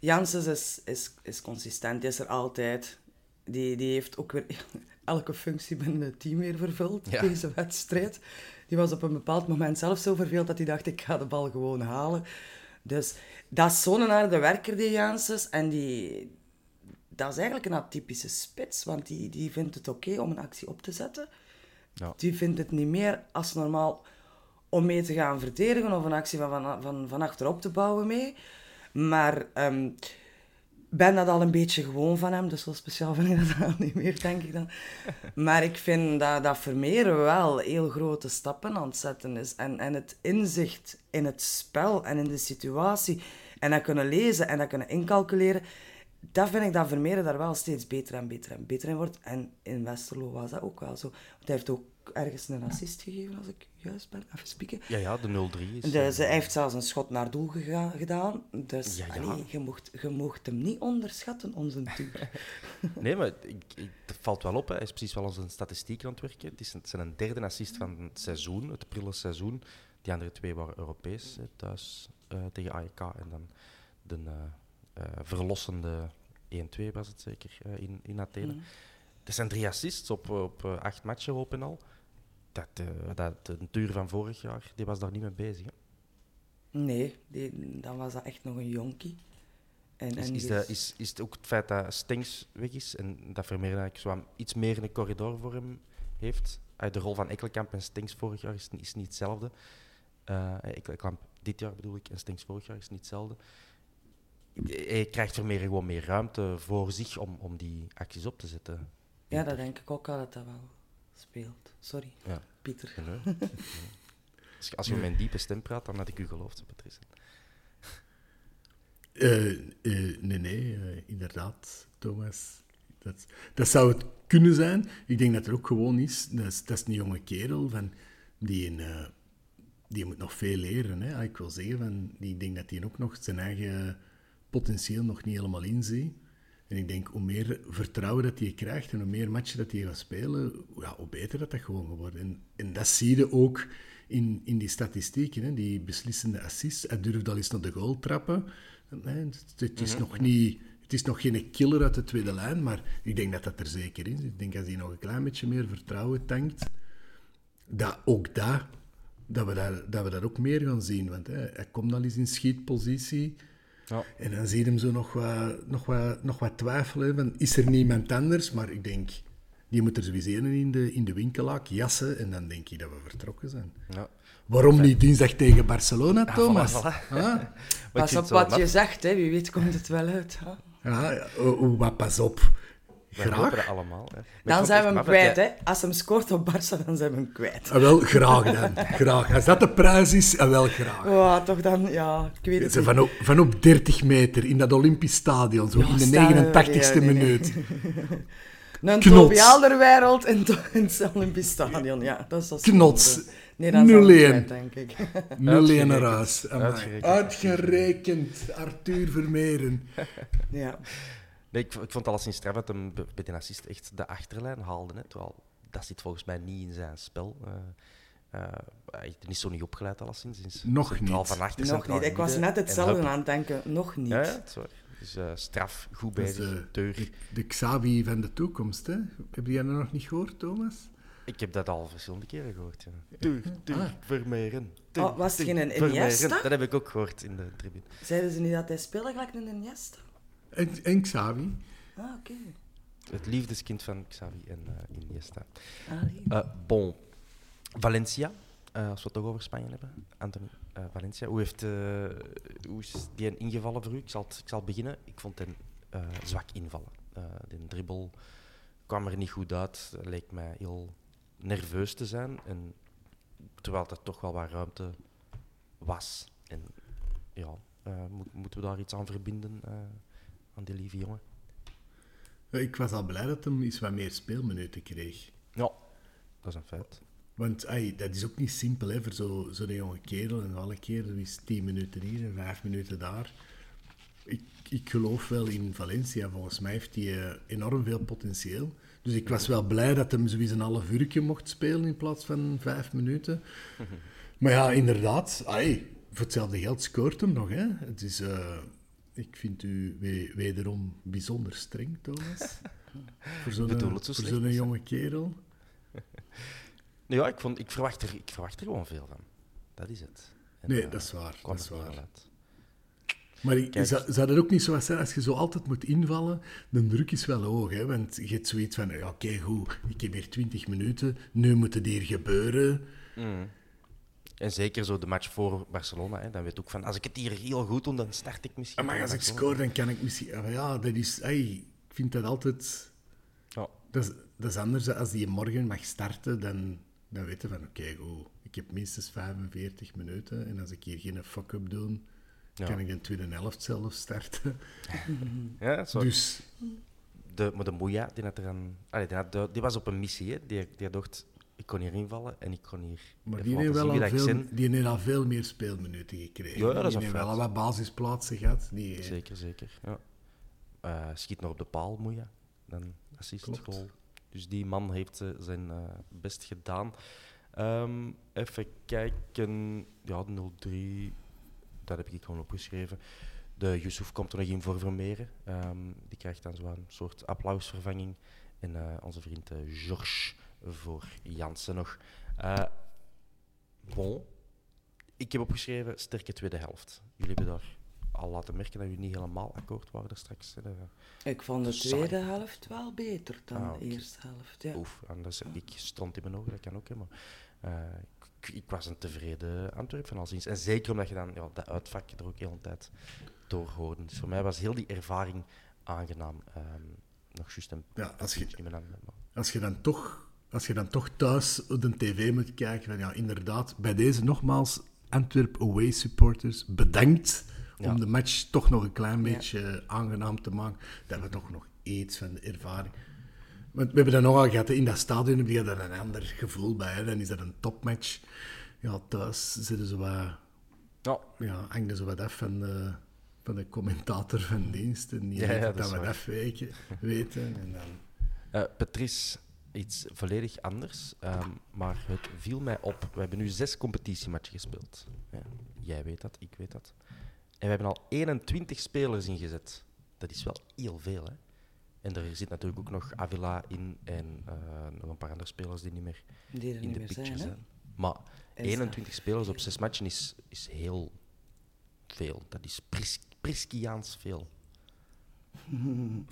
Janssens is, is, is consistent, die is er altijd. Die, die heeft ook weer elke functie binnen het team weer vervuld, Ja. deze wedstrijd. Die was op een bepaald moment zelf zo verveeld dat hij dacht, ik ga de bal gewoon halen. Dus dat is zo'n harde werker, die Janssens. En die, dat is eigenlijk een atypische spits, want die, die vindt het oké om een actie op te zetten. Ja. Die vindt het niet meer als normaal om mee te gaan verdedigen of een actie van, van, van, van achterop te bouwen mee. Maar ehm ben dat al een beetje gewoon van hem, dus zo speciaal vind ik dat niet meer, denk ik dan. Maar ik vind dat, dat Vermeer wel heel grote stappen aan het zetten is. En, en het inzicht in het spel en in de situatie, en dat kunnen lezen en dat kunnen incalculeren, dat vind ik dat Vermeer daar wel steeds beter en beter en beter in wordt. En in Westerlo was dat ook wel zo. Want hij heeft ook ergens een assist gegeven, als ik juist ben. Even spieken. Ja, ja, de 0-3 is... Dus eh, hij heeft zelfs een schot naar doel gega- gedaan. Dus Ja, ja. allee, je, mocht, je mocht hem niet onderschatten, onze tour. Nee, maar ik, ik, het valt wel op. Hè. Hij is precies wel onze statistieken aan het werken. Het is een, zijn een derde assist van het seizoen, het prille seizoen. Die andere twee waren Europees, hè, thuis eh, tegen AEK. En dan de eh, eh, verlossende 1-2 was het zeker eh, in, in Athene. Er zijn drie assists op, op eh, acht matchen op en al. Dat, eh, dat, de tuur van vorig jaar, die was daar niet mee bezig. Hè. Nee, die, dan was dat echt nog een jonkie. En, Is, en is, is, is het ook het feit dat Stengs weg is en dat Vermeer eigenlijk iets meer een corridor voor hem heeft? Uit de rol van Ekkelkamp en Stengs vorig jaar is, is niet hetzelfde. Eh Ekkelkamp dit jaar bedoel ik en Stengs vorig jaar is niet hetzelfde. Hij krijgt Vermeer gewoon meer ruimte voor zich om, om die acties op te zetten. Ja, dat denk ik ook wel dat dat wel speelt. Sorry, Ja. Pieter. Als je- Als je met mijn diepe stem praat, dan had ik u geloofd, Patrice. Eh, eh, nee, nee, eh, inderdaad, Thomas. Dat, dat zou het kunnen zijn. Ik denk dat er ook gewoon is, dat is, dat is een jonge kerel, van, die, een, die moet nog veel leren. Hè. Ah, Ik wil zeggen, van, die, ik denk dat hij ook nog zijn eigen potentieel nog niet helemaal inziet. En ik denk, hoe meer vertrouwen dat hij krijgt en hoe meer matchen dat hij gaat spelen, ja, hoe beter dat dat gewoon wordt. En, en dat zie je ook in, in die statistieken, hè, die beslissende assists. Hij durft al eens naar de goal trappen. Nee, het, het is nog niet... Het is nog geen killer uit de tweede lijn, maar ik denk dat dat er zeker is. Ik denk als hij nog een klein beetje meer vertrouwen tankt, dat ook dat, dat we, daar, dat we dat ook meer gaan zien. Want hè, hij komt al eens in schietpositie. Ja. En dan zie je hem zo nog wat, nog wat, nog wat twijfelen. Van, is er niemand anders? Maar ik denk, die moet er sowieso een in de, in de winkelhaak jassen. En dan denk ik dat we vertrokken zijn. Ja. Waarom niet dinsdag tegen Barcelona, Thomas? voilà, voilà. Ah, Pas op wat je zegt, hè. wie weet komt het wel uit. Hè? ja, oh, oh, maar pas op. Graag. allemaal. Hè. Dan zijn we hem kwijt, hè. Als hem scoort op Barça, dan zijn we hem kwijt. Ah, wel, graag dan. Graag. Als dat de prijs is, ah, wel graag. Oh, toch dan, ja, ik weet het niet. van, op, van op 30 meter in dat Olympisch stadion, zo Ja, in de staan we- 89ste ja, nee, nee. minuut. Een Knots. Toby in, het Olympisch Stadion, ja. Dat is Knots. zonde. Nee, dan zijn we 0-1. kwijt, denk ik. 0 naar huis. Uitgerekend. Arthur Vermeeren. Ja. Nee, ik, vond het alleszins straf dat hem bij de assist echt de achterlijn haalde. Hè, terwijl dat zit volgens mij niet in zijn spel. Eh, eh, hij is zo niet opgeleid alleszins. Sinds Nog niet. van achter, Nog niet. Ik was net hetzelfde aan het denken. Nog niet. Ja, waar. Dus eh, straf, goed bezig, de, deur. de, de Xavi van de toekomst, hè? Heb jij dat nog niet gehoord, Thomas? Ik heb dat al verschillende keren gehoord. Ja. Deur, deur, Ah. Vermeeren. Oh, was het geen. Iniesta? Dat heb ik ook gehoord in de tribune. Zeiden ze niet dat hij speelde gelijk een Iniesta? En, en Xavi. Ah, oké. Het liefdeskind van Xavi en eh, Iniesta. Allee. Eh, bon. Valencia, eh, als we het toch over Spanje hebben. Anthony, eh, Valencia. Hoe, heeft, hoe is die een ingevallen voor u? Ik zal, ik zal beginnen. Ik vond hem eh, zwak invallen. Eh de dribbel kwam er niet goed uit. Het leek mij heel nerveus te zijn. En, terwijl er toch wel wat ruimte was. En ja, eh, moet- moeten we daar iets aan verbinden eh, aan die lieve jongen? Ik was al blij dat hij iets wat meer speelminuten kreeg. Ja, dat is een feit. Want dat is ook niet simpel hè, voor zo'n zo zo'n jonge kerel. En alle keer is 10 minuten hier en 5 minuten daar. Ik, ik geloof wel in Valencia. Volgens mij heeft hij eh, enorm veel potentieel. Dus ik was wel blij dat hem zoiets een half uurtje mocht spelen in plaats van 5 minuten. Maar ja, inderdaad, ai, voor hetzelfde geld scoort hem nog. Hè. Het is, eh, ik vind u we- wederom bijzonder streng, Thomas. voor zo'n zo hè? jonge kerel. Ja, ik, vond, ik, verwacht er, ik verwacht er gewoon veel van. Dat is het. En, Nee, eh, dat is waar, dat is waar. uit. Maar ik, Kijk. zou, zou dat ook niet zo zijn als je zo altijd moet invallen? De druk is wel hoog, hè? want je hebt zoiets van: ja, oké, goed, ik heb hier 20 minuten, nu moet het hier gebeuren. En zeker zo de match voor Barcelona. Hè, dan weet ook van, als ik het hier heel goed doe, dan start ik misschien. Maar als ik score, dan kan ik misschien. ah, ja, dat is. ik vind dat altijd. Ja. Dat is, dat is anders. Als die morgen mag starten, dan, dan weet je van: oké, goed, ik heb minstens 45 minuten. En als ik hier geen fuck-up doe, Ja. kan ik een tweede helft zelf starten. Ja, zo. Dus de, maar de Moeja, die, had er aan, allee, die, had, die was op een missie. Hè. Die, die dacht, ik kon hier invallen en ik kon hier Maar die heeft, wel al veel, die heeft al veel meer speelminuten gekregen. Ja, ja, dat is die heeft wel al wat basisplaatsen gehad. Die, Zeker, zeker. Ja. Eh, schiet nog op de paal, Moeja. Dan assist, Klopt. goal. Dus die man heeft eh, zijn eh, best gedaan. Ehm, even kijken. Ja, 0-3. Dat heb ik gewoon opgeschreven. De Yusuf komt er nog in voor Vermeeren. Ehm, die krijgt dan zo'n soort applausvervanging. En eh, onze vriend eh, Georges voor Jansen nog. Eh, bon. Ik heb opgeschreven sterke tweede helft. Jullie hebben daar al laten merken dat jullie niet helemaal akkoord waren daar straks. hè. Ik vond de tweede helft wel beter dan Ah, de eerste helft. Ja. Oef, anders, ik stond in mijn ogen, dat kan ook. Hè, maar, eh, ik, ik was een tevreden Antwerp van alziens. En zeker omdat je dan ja, dat uitvak er ook heel de tijd door hoorde. Dus voor mij was heel die ervaring aangenaam. Ehm, nog juist een Ja, als je- als, je dan toch, als je dan toch thuis op de tv moet kijken, van ja, inderdaad, bij deze nogmaals, Antwerp Away supporters, bedankt Ja. om de match toch nog een klein beetje aangenaam te maken. Dat we toch nog iets van de ervaring. Want we hebben dat nogal gehad, in dat stadion heb je daar een ander gevoel bij. Hè. Dan is dat een topmatch. Ja, thuis zitten ze wat Ja, ja, hangt er zo wat af van de, van de commentator van dienst. En die Ja, dat dat we dat weten. weten. En dan, Eh, Patrice, iets volledig anders. ehm, maar het viel mij op. We hebben nu zes competitiematchen gespeeld. Ja, jij weet dat, ik weet dat. En we hebben al 21 spelers ingezet. Dat is wel heel veel, hè? En er zit natuurlijk ook nog Avila in en eh, nog een paar andere spelers die niet meer Die er in niet de meer picture zijn. Maar Is 21 spelers op zes matchen is, is heel veel. Dat is pris, Priskiaans veel.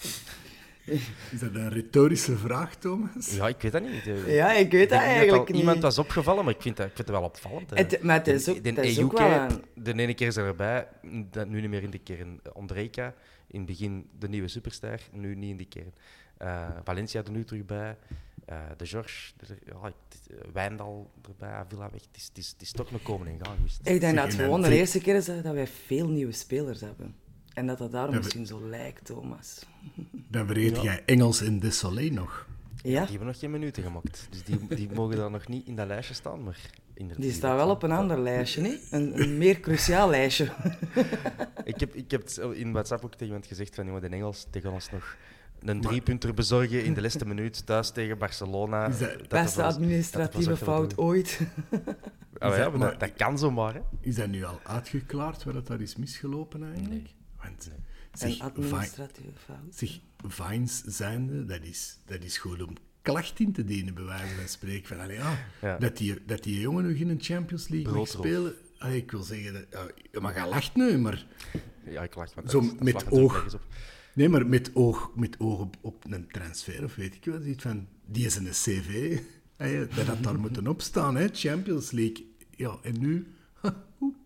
is dat een retorische vraag, Thomas? Ja, ik weet dat niet. Eh, Ja, ik weet Ik denk dat niet eigenlijk iemand was opgevallen, maar ik vind dat, ik vind dat wel opvallend. hè. Het- maar het is ook- de, het is ook wel een- De ene keer is er erbij, dat nu niet meer in de kern. Ondrejka, in het begin de nieuwe superster, nu niet in de kern. Eh, Valencia er nu terug bij. Eh, de George, de, ja, het- eh, Wijndal erbij, Avila weg. Het is, het, is, het is toch een komen en gaan geweest. Ik denk dat het gewoon de eerste keer is dat dat wij veel nieuwe spelers hebben. En dat dat daarom misschien zo lijkt, Thomas. Dan vergeet jij Engels in Desolé nog. Ja, Die hebben nog geen minuten gemaakt. Dus die, die mogen daar nog niet in dat lijstje staan. Maar in de, die staat wel op een ander lijstje, hè? Een, een meer cruciaal lijstje. Ik heb, ik heb het in WhatsApp ook tegen iemand gezegd van jongen, de Engels tegen ons nog een driepunter bezorgen in de laatste minuut thuis tegen Barcelona. Is dat- Dat Beste administratieve dat fout ooit. Ah, ja, maar dat, maar- dat kan zomaar. Hè. Is dat nu al uitgeklaard waar dat daar is misgelopen eigenlijk? Want Een Vi- administratieve fout. zeg, Vines zijnde, dat is, dat is gewoon om klacht in te dienen, bij wijze van spreken. Van, allee, ja, Ja. Dat, die, dat die jongen nog in een Champions League mag spelen. Allee, ik wil zeggen, dat, ja, mag gaan lachen nu, maar... Ja, ik lach. maar Zo met oog. Nee, maar met oog, met oog op, op een transfer, of weet ik wat, iets van, die is een cv, dat had daar moeten opstaan, hè, Champions League. Ja, en nu? Ja,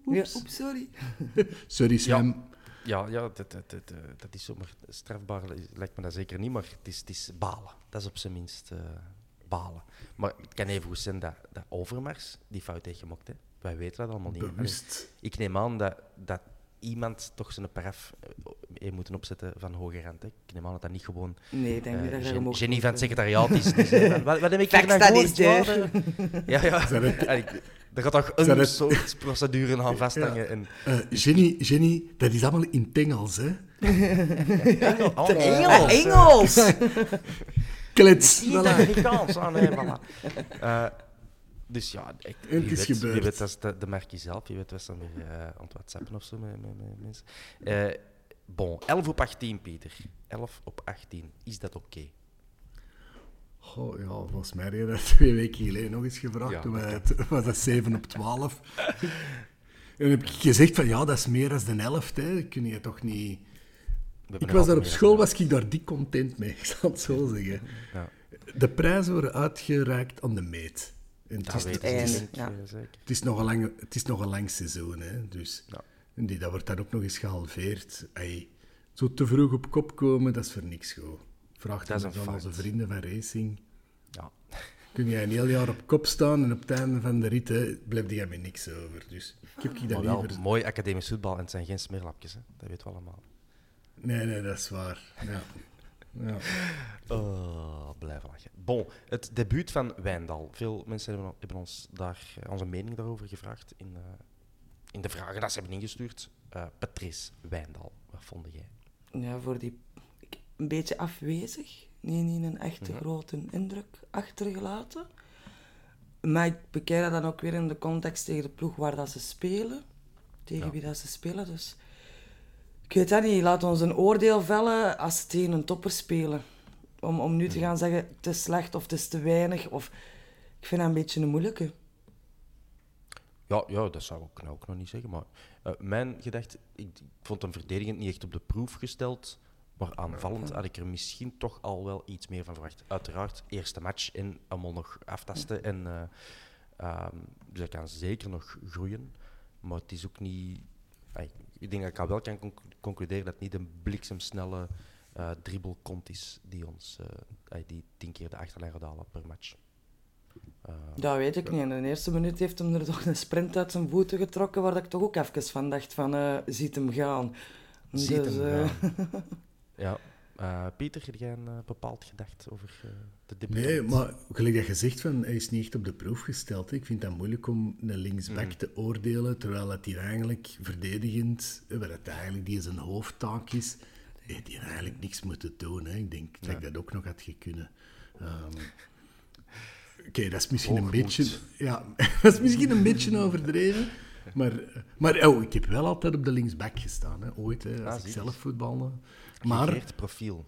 oeps, sorry. Sorry, Sam. Ja, ja dat, dat, dat, eh, dat is zomaar strafbaar, lijkt me dat zeker niet, maar het is, het is balen. Dat is op zijn minst eh, balen. Maar het kan even goed zijn dat, dat Overmars die fout heeft gemaakt. Hè. Wij weten dat allemaal niet. Allee, Bewust. Ik neem aan dat, dat iemand toch zijn paraf eh, heeft moeten opzetten van hoge rand. Hè. Ik neem aan dat dat niet gewoon Nee, ik denk eh, dat Gen- Jenny van het secretariaat is. van, wat, wat heb ik hier dat gehoord? is Ja, Ja, ja. Er gaat toch een soort procedure aan vasthangen. En, Eh, Jenny, Jenny, dat is allemaal in het Engels, hè? Engel, oh, Engels! Engels! Klets. Voilà. Nee, voilà. Dus ja, ik, het wie is weet, gebeurd. Wie weet, dat is de, de zelf. Wie weet, was dan weer eh, aan het whatsappen of zo met, met, met mensen. Eh, bon, 11 op 18, Pieter. 11 op 18. Is dat oké? Goh, ja, volgens mij heb je dat twee weken geleden nog eens gevraagd. Ja, toen dat wij het, was dat 7 op 12. en heb ik gezegd van, ja, dat is meer dan de helft, hè. Dat kun je toch niet... We Ik was daar op school, was ik daar dik content mee, ik zal het zo zeggen. Ja, De prijzen worden uitgereikt aan de meet. En het, is, het, ik ik, ja. is nog een lang, het is nog een lang seizoen, hè. Dus, Ja. die, dat wordt dan ook nog eens gehalveerd. Zo te vroeg op kop komen, dat is voor niks goed. Vraag Dat aan onze vrienden van Racing. Ja. Kun jij een heel jaar op kop staan en op het einde van de rit hè, blijft jij met niks over. Dus ik heb je dat Maar wel liever... mooi academisch voetbal en het zijn geen smeerlapjes. Hè. Dat weten we allemaal. Nee, nee, dat is waar. Ja. Ja. Oh, blijven lachen. Bon, het debuut van Wijndal. Veel mensen hebben, hebben ons daar eh, onze mening daarover gevraagd in, eh, in de vragen dat ze hebben ingestuurd. Eh Patrice Wijndal, wat vond jij? Ja, voor die... Een beetje afwezig. Niet, niet een echte Mhm. grote indruk achtergelaten. Maar ik bekijk dat dan ook weer in de context tegen de ploeg waar dat ze spelen. Tegen wie dat ze spelen, dus... Ik weet dat niet. Laat ons een oordeel vellen als ze tegen een topper spelen. Om, om nu te gaan zeggen, het is slecht of het is te weinig. Of... Ik vind dat een beetje een moeilijke. Ja, ja dat zou ik nou ook nog niet zeggen. Maar eh, mijn gedachte, ik, ik vond hem verdedigend niet echt op de proef gesteld. Maar aanvallend had ik er misschien toch al wel iets meer van verwacht. Uiteraard, eerste match en allemaal nog aftasten. En, ehm, dus hij kan zeker nog groeien. Maar het is ook niet... ik denk dat ik al wel kan conc- concluderen dat het niet een bliksemsnelle eh dribbelkont is die ons eh, die tien keer de achterlijn gaat halen per match. Eh, Dat weet ik niet. In de eerste minuut heeft hem er toch een sprint uit zijn voeten getrokken, waar ik toch ook even van dacht van, ziet hem gaan. Ziet Dus, hem gaan. Ja. Pieter, heb jij een bepaald gedacht over de? Nee, maar gelijk dat je zegt, van, hij is niet echt op de proef gesteld. hè. Ik vind dat moeilijk om een linksback Mhm. te oordelen, terwijl dat hier eigenlijk verdedigend, eh, wat het eigenlijk die zijn hoofdtaak is, heeft hij eigenlijk niks moeten doen. Hè. Ik denk dat ik dat ook nog had kunnen. Ehm, Oké, dat is misschien een beetje... Ja, dat is misschien een beetje overdreven. Maar, maar oh, ik heb wel altijd op de linksback gestaan, hè, ooit, hè, als Ah, ik zelf voetbalde. Maar profiel.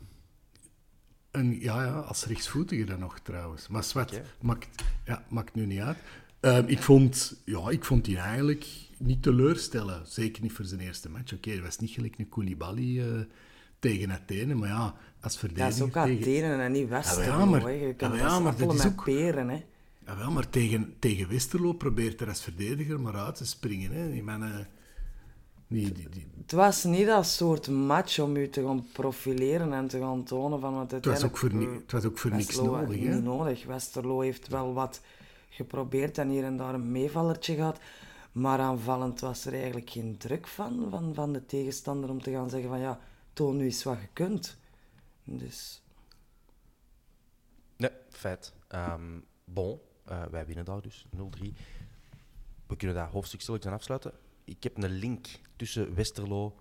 En, ja, ja, als rechtsvoetige dan nog trouwens. Maar zwart, maakt, ja, maakt nu niet uit. Ehm, ik, vond, ja, ik vond die eigenlijk niet teleurstellen. Zeker niet voor zijn eerste match. Oké, dat was niet gelijk een Koulibaly eh, tegen Athene. Maar ja, als dat verdediger... is ook tegen... Athene en niet Westerlo. Ja, maar- hè. Je kunt ja, maar dat is ook- peren, hè. Jawel, maar tegen, tegen Westerlo probeert er als verdediger maar uit te springen. Hè. Die mannen... Die, die, die, Het was niet dat soort match om je te gaan profileren en te gaan tonen van wat het, was ook voor, het was ook voor niks Westerlo nodig. Niet nodig. Westerlo heeft wel wat geprobeerd en hier en daar een meevallertje gehad. Maar aanvallend was er eigenlijk geen druk van, van, van de tegenstander om te gaan zeggen van ja, toon nu eens wat je kunt. Dus Nee, feit. Ehm, bon, eh, wij winnen daar dus 0-3. We kunnen dat hoofdstuk stilletjes aan afsluiten. Ik heb een link tussen Westerlo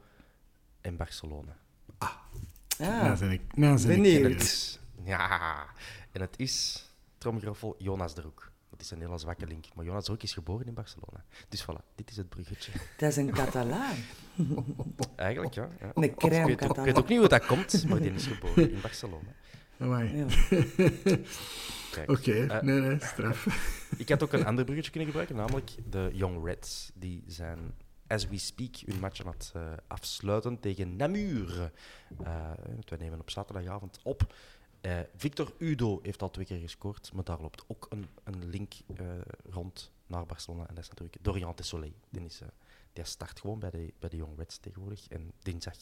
en Barcelona. ja, Nou zijn ik, nou zijn ik Benieuwd. Ja, en het is, tromgeroffel, Jonas de Roek. Dat is een hele zwakke link. Maar Jonas de Roek is geboren in Barcelona. Dus voilà, dit is het bruggetje. dat is een Catalaan. Eigenlijk, ja. ja. Een crème ik, weet ook, ik Catalaan. weet ook niet hoe dat komt, maar die is geboren in Barcelona. Amai. Ja. Oké, Eh, nee, nee, straf. Ik had ook een ander bruggetje kunnen gebruiken, namelijk de Young Reds. Die zijn, as we speak, hun match aan het eh, afsluiten tegen Namur. Eh, want wij nemen op zaterdagavond op. Eh, Victor Udo heeft al twee keer gescoord, maar daar loopt ook een, een link eh, rond naar Barcelona. En dat is natuurlijk Dorian Tessolet. Die, is, die start gewoon bij de, bij de Young Reds tegenwoordig. En dinsdag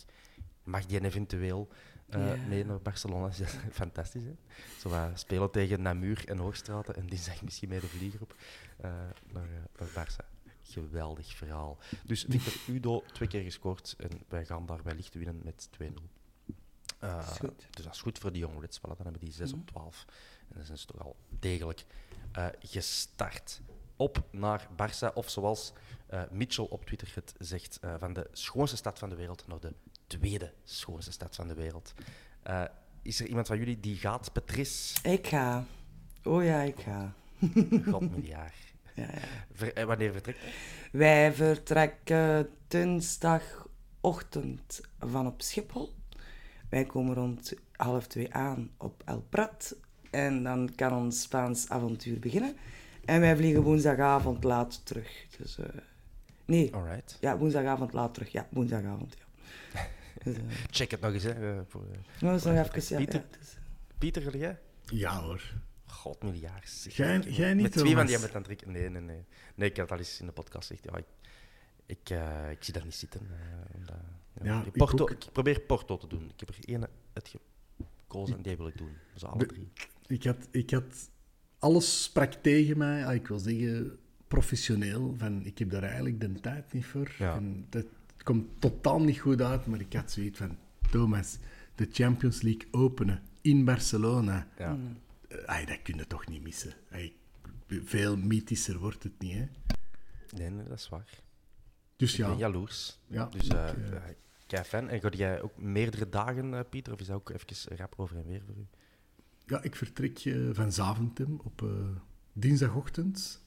mag die eventueel eh, Ja. mee naar Barcelona. Dat fantastisch, hè? Zo wat spelen tegen Namur en Hoogstraten en dinsdag misschien mee de vlieger op eh, naar, eh, naar Barça. Geweldig verhaal. Dus Victor Udo, twee keer gescoord en wij gaan daar wellicht winnen met 2-0. Eh, Is goed. dus dat is goed voor de Young Reds. Voilà, dan hebben die 6 op 12. En dan zijn ze toch al degelijk eh, gestart. Op naar Barça, of zoals eh, Mitchell op Twitter het zegt, eh, van de schoonste stad van de wereld naar de tweede schoonste stad van de wereld. Eh, is er iemand van jullie die gaat? Patrice, Ik ga. Oh ja, ik ga. god miljard. Ja, ja. Ver- eh, wanneer vertrekt? Wij vertrekken dinsdagochtend van op Schiphol. Wij komen rond half twee aan op El Prat. En dan kan ons Spaans avontuur beginnen. En wij vliegen woensdagavond laat terug. Dus, eh, nee, Alright. ja, woensdagavond laat terug. Ja, woensdagavond, ja. Dus, eh, Check het nog eens. Hè, eh, voor, eh, nou, dat is nog even, ja, Pieter? ja, dus, Pieter, ga jij? Ja hoor. God miljard. zeg. Jij- Met- jij niet, Met twee van die hebben het aan het drinken. Nee, nee, nee. Nee, ik had al eens in de podcast gezegd. Ja, ik, ik, eh, ik zie dat niet zitten. eh, omdat, ja, Ja, ik, ik Porto, ook. ik probeer Porto te doen. Ik heb er één uitgekozen en die wil ik doen. Dus alle De- drie. Ik had, ik had... Alles sprak tegen mij. Ah, ik wil zeggen, professioneel. Van, ik heb daar eigenlijk de tijd niet voor. Ja. En dat komt totaal niet goed uit, maar ik had zoiets van... Thomas, de Champions League openen in Barcelona. Ja. Eh, ai, dat kun je toch niet missen. Ai, veel mythischer wordt het niet, hè? Nee, nee, dat is waar. Dus Ik ben ja, jaloers. Ja, dus eh ik, eh, ja, kei fan. En ga jij ook meerdere dagen, eh, Pieter? Of is dat ook even rap over en weer voor u? ja, ik vertrek eh, van Zaventem op eh, dinsdagochtend.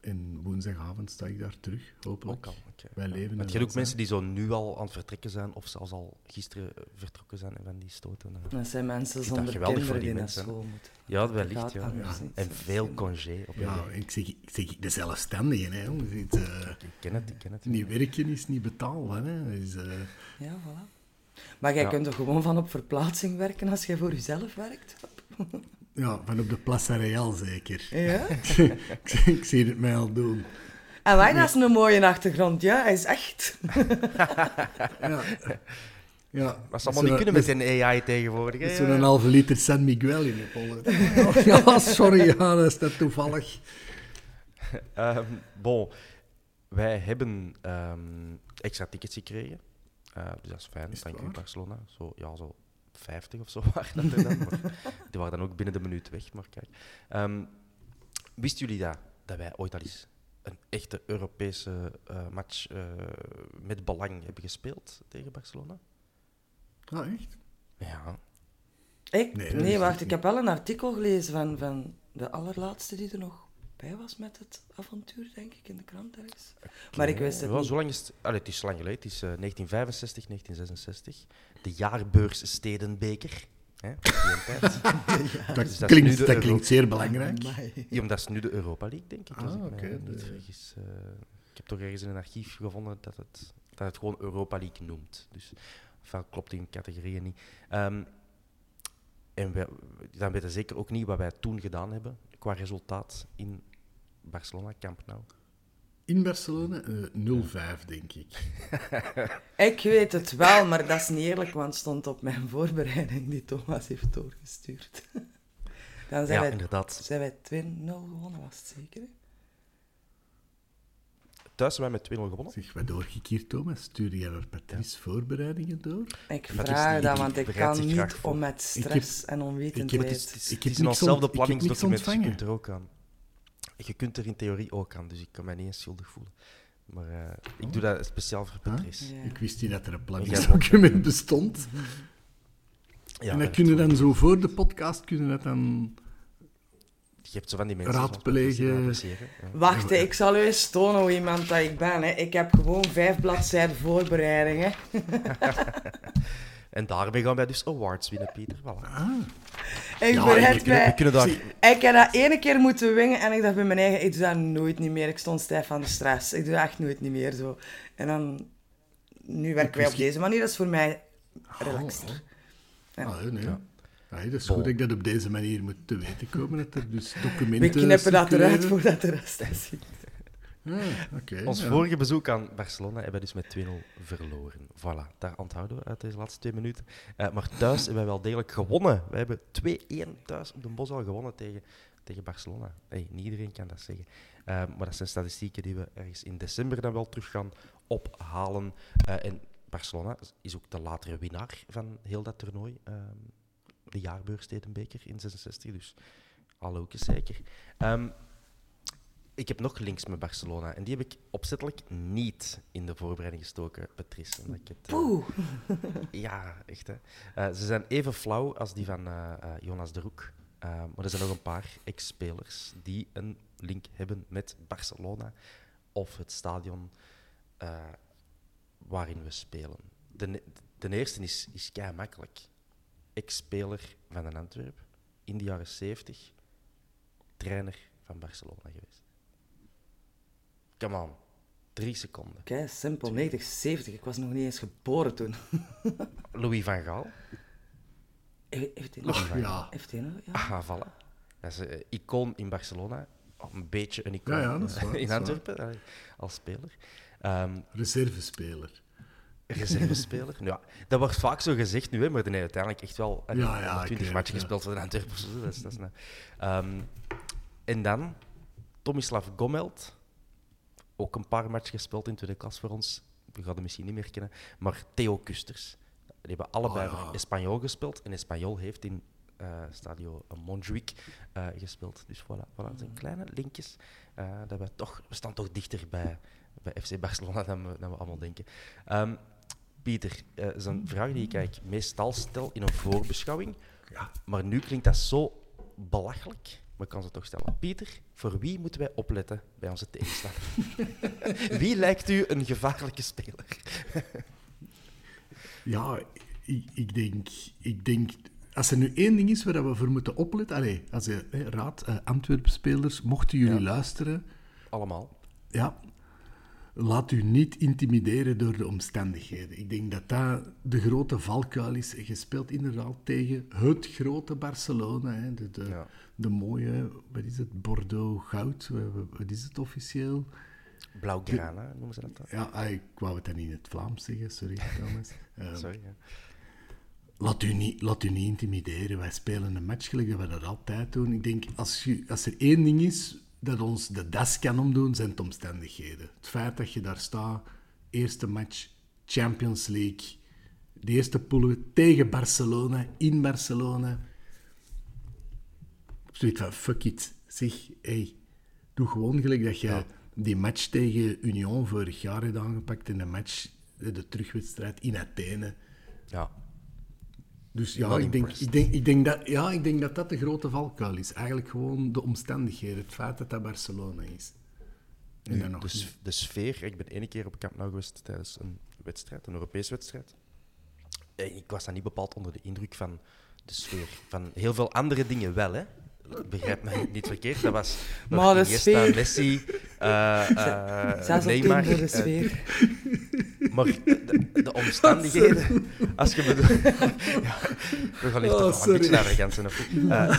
En woensdagavond sta ik daar terug, hopelijk. Ook al. oké. Wij Ja. leven Want en je hebt ook mensen die zo nu al aan het vertrekken zijn, of zelfs al gisteren eh, vertrokken zijn en van die stoten. eh. dat zijn mensen zonder geweldig voor kinderen die die naar mensen, hè? school moeten. Ja, Dat wellicht, ja. Ja. En veel congé op Ja, ik zeg, ik zeg de zelfstandigen, hè, jongens. Het, eh, Ik ken het, ik ken het. niet werken is niet betaalbaar, hè. Ja, voilà. Maar jij Ja. kunt toch gewoon van op verplaatsing werken als jij voor jezelf werkt? Ja, van op de Plaza Real zeker. Ja? ik, zie- ik zie het mij al doen. En wij, dat is een mooie achtergrond, ja, hij is echt. Ja. Ja, Dat ze allemaal niet kunnen met een AI tegenwoordig. Met zo'n halve liter San Miguel in je pollen. Ja, sorry, ja, dat is dat toevallig. Ehm, bon, wij hebben ehm, extra tickets gekregen. Eh, dus dat is fijn. Is Dank u? Barcelona. Zo, ja, zo 50 of zo waren dat er dan. Maar die waren dan ook binnen de minuut weg. Maar kijk. Ehm, wisten jullie dat? Dat wij ooit al eens een echte Europese eh, match eh, met belang hebben gespeeld tegen Barcelona? Ah, echt? Ja. Ik? Nee, Nee, wacht, ik heb wel een artikel gelezen van, van de allerlaatste die er nog bij was met het avontuur, denk ik, in de krant ergens. Maar ik wist het niet. zo lang is het, allee, het is lang geleden. Het is eh, 1965, 1966. De jaarbeurs Stedenbeker. Hè. Dat, Dus dat klinkt, dat zeer belangrijk. Ja, dat is nu de Europa League, denk ik. Ah, oké, de- vergis. Eh, ik heb toch ergens in een archief gevonden dat het, dat het gewoon Europa League noemt. Dus vaak klopt die categorieën niet. Ehm, en wij, dan weten we zeker ook niet wat wij toen gedaan hebben qua resultaat in Barcelona, Camp Nou. in Barcelona? Eh 0-5, denk ik. Ik weet het wel, maar dat is niet eerlijk, want het stond op mijn voorbereiding die Thomas heeft doorgestuurd. Dan zijn Ja, wij, inderdaad. zijn wij 2-0 gewonnen, was het zeker? hè? Thuis hebben wij met 2-0 gewonnen. Zeg, wat ik hier, Thomas? Stuur jij naar Patrice voorbereidingen door? Ik vraag dus, dat, want ik kan niet voor. om met heb- stress en onwetendheid. Ik heb ont- ik heb niks planningsdocument, dus je kunt er ook aan. Je kunt er in theorie ook aan, dus ik kan mij niet eens schuldig voelen. Maar eh, ik doe dat speciaal voor Huh? Patrice. Ja. Ik wist niet dat er een planningsdocument bestond. Ja, en dat kunnen dan zo voor de podcast, kunnen dat dan... Je hebt zo van die mensen Raadplegen. Wacht, ik zal u eens tonen hoe iemand dat ik ben. Hè. Ik heb gewoon vijf bladzijden voorbereiding. Hè. En daarmee gaan wij dus awards winnen, Pieter. Voilà. Ah, Ik Ja, bereid mij. kunnen daar... Zie- Ik heb dat ene keer moeten wingen en ik dacht bij mijn eigen, ik doe dat nooit niet meer. Ik stond stijf van de stress. Ik doe dat echt nooit niet meer zo. En dan, nu werken wij op deze manier, dat is voor mij relaxter. Ja. ah, nee. Ja. Ah, dat is Bon. goed dat ik dat op deze manier moet te weten komen, dat er dus documenten... We knippen dat eruit voordat de rest ziet. Ah, oké. Ons ja. vorige bezoek aan Barcelona hebben we dus met 2-0 verloren. Voilà, daar onthouden we uit deze laatste twee minuten. Eh, maar thuis hebben wij wel degelijk gewonnen. We hebben 2-1 thuis op de Bos al gewonnen tegen, tegen Barcelona. Hey, niet iedereen kan dat zeggen. Eh, maar dat zijn statistieken die we ergens in december dan wel terug gaan ophalen. Eh, en Barcelona is ook de latere winnaar van heel dat toernooi. De jaarbeurs deed een beker in 66, dus eens zeker. Ehm, ik heb nog links met Barcelona en die heb ik opzettelijk niet in de voorbereiding gestoken, Patrice. Omdat ik het, eh, Poeh. ja, echt. Hè. Eh, ze zijn even flauw als die van eh, Jonas de Roek. Maar er zijn nog een paar ex-spelers die een link hebben met Barcelona of het stadion waarin we spelen. De, de eerste is, is kei makkelijk. Ex-speler van een Antwerp in de jaren 70, trainer van Barcelona geweest. Come on, drie seconden. Kijk, simpel, 90, 70. Ik was nog niet eens geboren toen. Louis van Gaal. Heeft hij nog? ja. Heeft hij nog? Ja. Ah, voilà. Dat is een icoon in Barcelona. Oh, Een beetje een icoon Ja, ja, dat is waar, in. Antwerpen eh, als speler. Ehm Reservespeler. Reservespeler. ja, dat wordt vaak zo gezegd nu, hè, maar heeft uiteindelijk echt wel een, Ja, ja, ik 20 weet matchen ja. gespeeld voor de Antwerpers. dus Dat is, dat is een- Ehm, en dan Tomislav Gomelt. Ook een paar matchen gespeeld in tweede klas voor ons. We gaan hem misschien niet meer kennen. Maar Theo Kusters. Die hebben allebei Oh, voor Espanyol gespeeld. En Espanyol heeft in eh Stadio Montjuïc eh, gespeeld. Dus voilà, voilà, dat zijn kleine linkjes. eh, dat we, toch, we staan toch dichter bij, bij FC Barcelona dan we, dan we allemaal denken. Ehm, Pieter, eh, dat is een vraag die ik eigenlijk meestal stel in een voorbeschouwing. Ja. Maar nu klinkt dat zo belachelijk, maar ik kan ze toch stellen. Pieter, voor wie moeten wij opletten bij onze tegenstander? wie lijkt u een gevaarlijke speler? Ja, ik, ik, denk, ik denk... Als er nu één ding is waar we voor moeten opletten... Allee, als je, hè, raad, eh, Antwerp-spelers, mochten jullie Ja. luisteren... Allemaal. Ja, laat u niet intimideren door de omstandigheden. Ik denk dat dat de grote valkuil is. Je speelt inderdaad tegen het grote Barcelona. Hè. De, de, Ja. de mooie, wat is het, Bordeaux-goud. Wat, wat- is het officieel? Blauwgrana noemen ze dat dan? Ja, ah, ik wou het dan in het Vlaams zeggen, sorry Thomas. Eh, Sorry. ja. laat, u niet, laat u niet intimideren. Wij spelen een match gelijk dat we dat altijd doen. Ik denk, als, je, als er één ding is dat ons de das kan omdoen, zijn het omstandigheden. Het feit dat je daar staat, eerste match, Champions League, de eerste poelen tegen Barcelona, in Barcelona. Zoiets van, fuck it. Zeg, hey, doe gewoon gelijk dat je die match tegen Union vorig jaar hebt aangepakt en de match, de terugwedstrijd in Athene. Ja. Dus ja, Not ik denk, impressed. ik, denk, ik, denk dat, ja, ik denk dat dat de grote valkuil is. Eigenlijk gewoon de omstandigheden. Het feit dat dat Barcelona is. En dan nog de, niet. s- de sfeer. Ik ben één keer op Camp Nou geweest tijdens een wedstrijd, een Europese wedstrijd. En ik was dan niet bepaald onder de indruk van de sfeer. Van heel veel andere dingen wel, hè. Begrijp me niet verkeerd. Dat was Maar de Iniesta, Messi, Zelfs op Neymar. De eh, sfeer. maar de, de omstandigheden, als je bedoelt... ja, we gaan hier Oh, toch een beetje naar de niet? Eh,